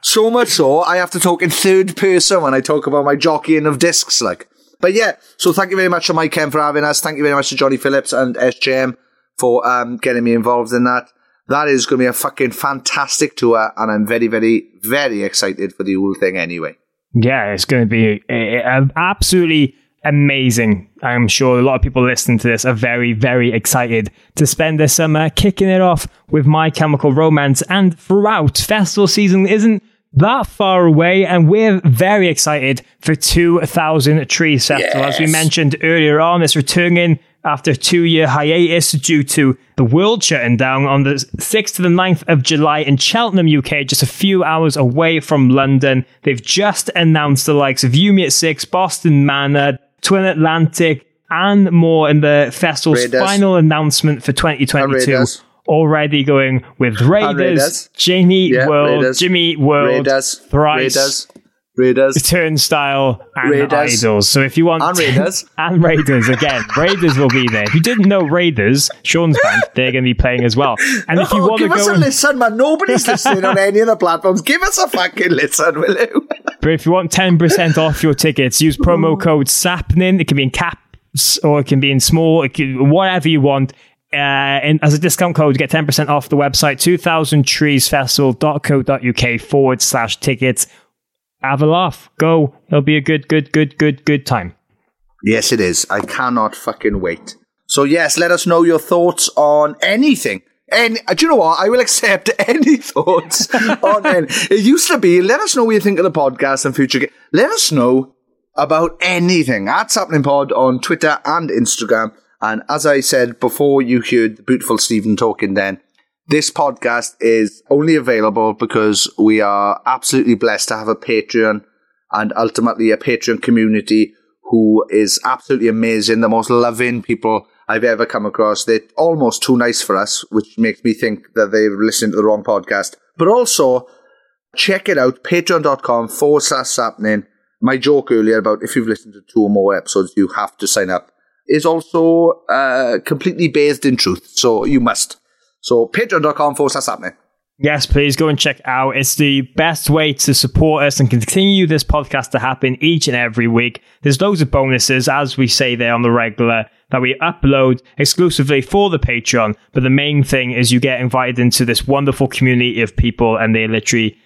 so much so, I have to talk in third person when I talk about my jockeying of discs, like. But yeah, so thank you very much to My Chem for having us. Thank you very much to Johnny Phillips and SJM for um, getting me involved in that. That is going to be a fucking fantastic tour, and I'm very, very, very excited for the whole thing anyway. Yeah, it's going to be uh, absolutely amazing. I'm sure a lot of people listening to this are very, very excited to spend this summer kicking it off with My Chemical Romance. And throughout, festival season isn't that far away, and we're very excited for 2000 Trees Festival. Yes. As we mentioned earlier on, it's returning after a two year hiatus due to the world shutting down on the 6th to the 9th of July in Cheltenham, UK, just a few hours away from London. They've just announced the likes of You Me at Six, Boston Manor, Twin Atlantic, and more in the festival's Raiders. final announcement for 2022 already going with Raiders, Raiders. Jamie yeah, World, Raiders. Jimmy World, Raiders. Thrice, Raiders. Raiders, Turnstile, and Raiders. Idles. So if you want and Raiders and Raiders again, Raiders will be there. If you didn't know Raiders, Sean's band, they're going to be playing as well. And if you oh, want give to us a and... listen, man, nobody's listening on any of the platforms. Give us a fucking listen, will you? but if you want ten percent off your tickets, use promo code SAPNIN. It can be in caps or it can be in small, can, whatever you want. Uh, and as a discount code, you get 10% off the website, 2000treesfestival.co.uk forward slash tickets have a laugh. Go. It'll be a good, good, good, good, good time. Yes, it is. I cannot fucking wait. So yes, let us know your thoughts on anything. And uh, do you know what? I will accept any thoughts on any. It used to be, let us know what you think of the podcast and future. let us know about anything. At happening pod on Twitter and Instagram. And as I said before, you heard the beautiful Steven talking then. This podcast is only available because we are absolutely blessed to have a Patreon and ultimately a Patreon community who is absolutely amazing, the most loving people I've ever come across. They're almost too nice for us, which makes me think that they've listened to the wrong podcast. But also, check it out, patreon.com forward slash sapnin. My joke earlier about if you've listened to two or more episodes, you have to sign up, is also uh, completely bathed in truth. So you must. So patreon.com forward slash sapnin. Yes, please go and check out. It's the best way to support us and continue this podcast to happen each and every week. There's loads of bonuses, as we say there on the regular, that we upload exclusively for the Patreon. But the main thing is you get invited into this wonderful community of people and they literally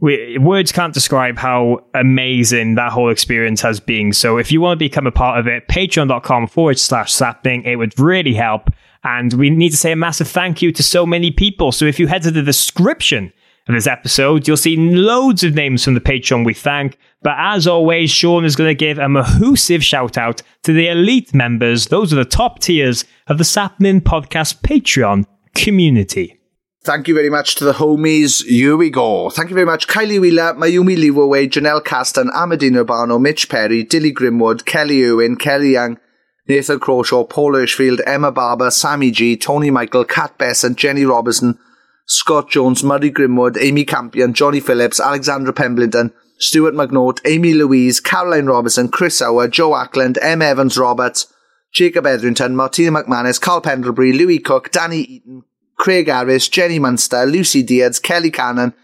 we, words can't describe how amazing that whole experience has been. So if you want to become a part of it, patreon.com forward slash sapnin, it would really help. And we need to say a massive thank you to so many people. So if you head to the description of this episode, you'll see loads of names from the Patreon we thank. But as always, Sean is going to give a mahoosive shout out to the elite members. Those are the top tiers of the Sapnin Podcast Patreon community. Thank you very much to the homies. Here we go. Thank you very much. Kylie Wheeler, Mayumi Leeway, Janelle Caston, Amadina Urbano, Mitch Perry, Dilly Grimwood, Kelly Irwin, Kelly Young, Nathan Croshaw, Paul Hirschfield, Emma Barber, Sammy G, Tony Michael, Kat Besant, Jenny Robertson, Scott Jones, Murray Grimwood, Amy Campion, Johnny Phillips, Alexandra Pemberton, Stuart McNaught, Amy Louise, Caroline Robertson, Chris Sauer, Joe Ackland, M. Evans Roberts, Jacob Etherington, Martina McManus, Carl Pendlebury, Louis Cook, Danny Eaton, Craig Harris, Jenny Munster, Lucy Diaz, Kelly Cannon,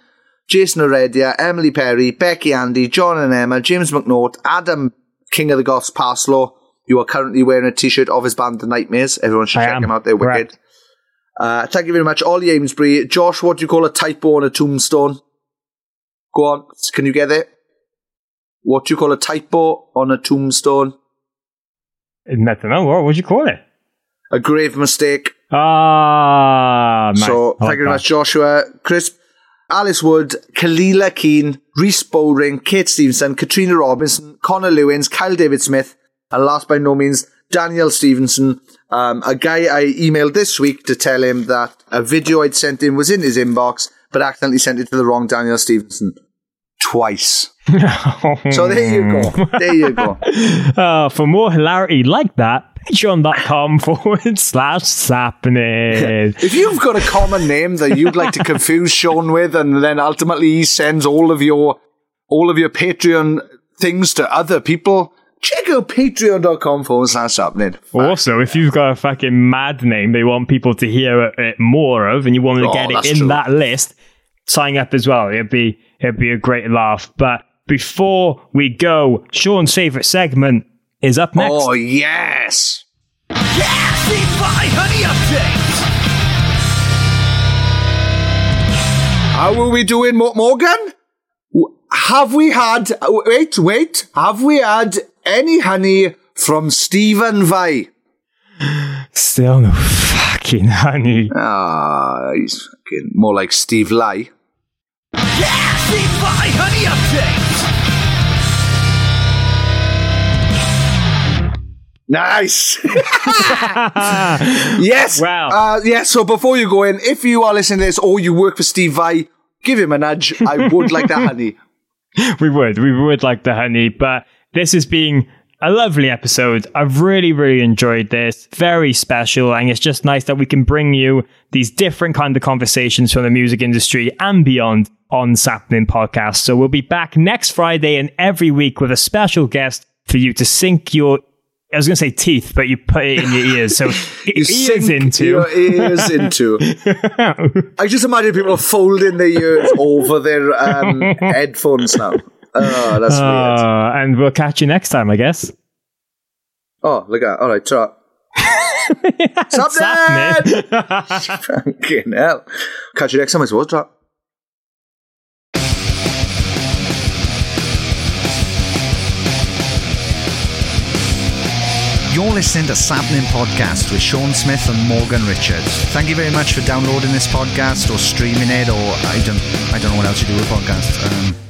Jason Heredia, Emily Perry, Becky Andy, John and Emma, James McNaught, Adam, King of the Goths, Parslow. You are currently wearing a t-shirt of his band, The Nightmares. Everyone should I check am, him out. They're correct. wicked. Uh, thank you very much. Ollie Amesbury. Josh, what do you call a typo on a tombstone? Go on. Can you get it? What do you call a typo on a tombstone? I don't know. What would you call it? A grave mistake. Ah, nice. So I like thank you very that. much, Joshua, Chris, Alice Wood, Kalila Keane, Reese Bowring, Kate Stevenson, Katrina Robinson, Connor Lewins, Kyle David Smith, and last by no means, Daniel Stevenson, um, a guy I emailed this week to tell him that a video I'd sent him was in his inbox, but accidentally sent it to the wrong Daniel Stevenson. Twice. So there you go. There you go. Uh, for more hilarity like that, patreon.com forward slash sappening. If you've got a common name that you'd like to confuse Sean with, and then ultimately he sends all of your all of your Patreon things to other people, check out patreon.com forward slash sapnin. Also, if you've got a fucking mad name they want people to hear it, it more of and you want to Oh, get it in true. that list, sign up as well. It'd be it'd be a great laugh. But before we go, Sean's favourite segment is up next. Oh yes. Yeah, see my honey update. How are we doing, Morgan? Have we had? uh, Wait, wait. Have we had any honey from Stephen Vai? Still no fucking honey. Ah, he's fucking more like Steve Lai. Yeah, Steve Vai, honey update. Nice. yes. Wow. Uh, yeah. So before you go in, if you are listening to this or you work for Steve Vai, give him a nudge. I would like that, honey. we would. We would like the honey, but this has been a lovely episode. I've really, really enjoyed this. Very special, and it's just nice that we can bring you these different kind of conversations from the music industry and beyond on Sapnin Podcast. So we'll be back next Friday and every week with a special guest for you to sink your I was going to say teeth, but you put it in your ears. So You ears sink into. your ears into. I just imagine people are folding their ears over their um, headphones now. Oh, that's weird. Uh, and we'll catch you next time, I guess. Oh, look at All right, try. Something. Fucking hell. Catch you next time, I suppose. Try. You're listening to Sapnin Podcast with Sean Smith and Morgan Richards. Thank you very much for downloading this podcast or streaming it, or I don't, I don't know what else you do with podcasts. Um,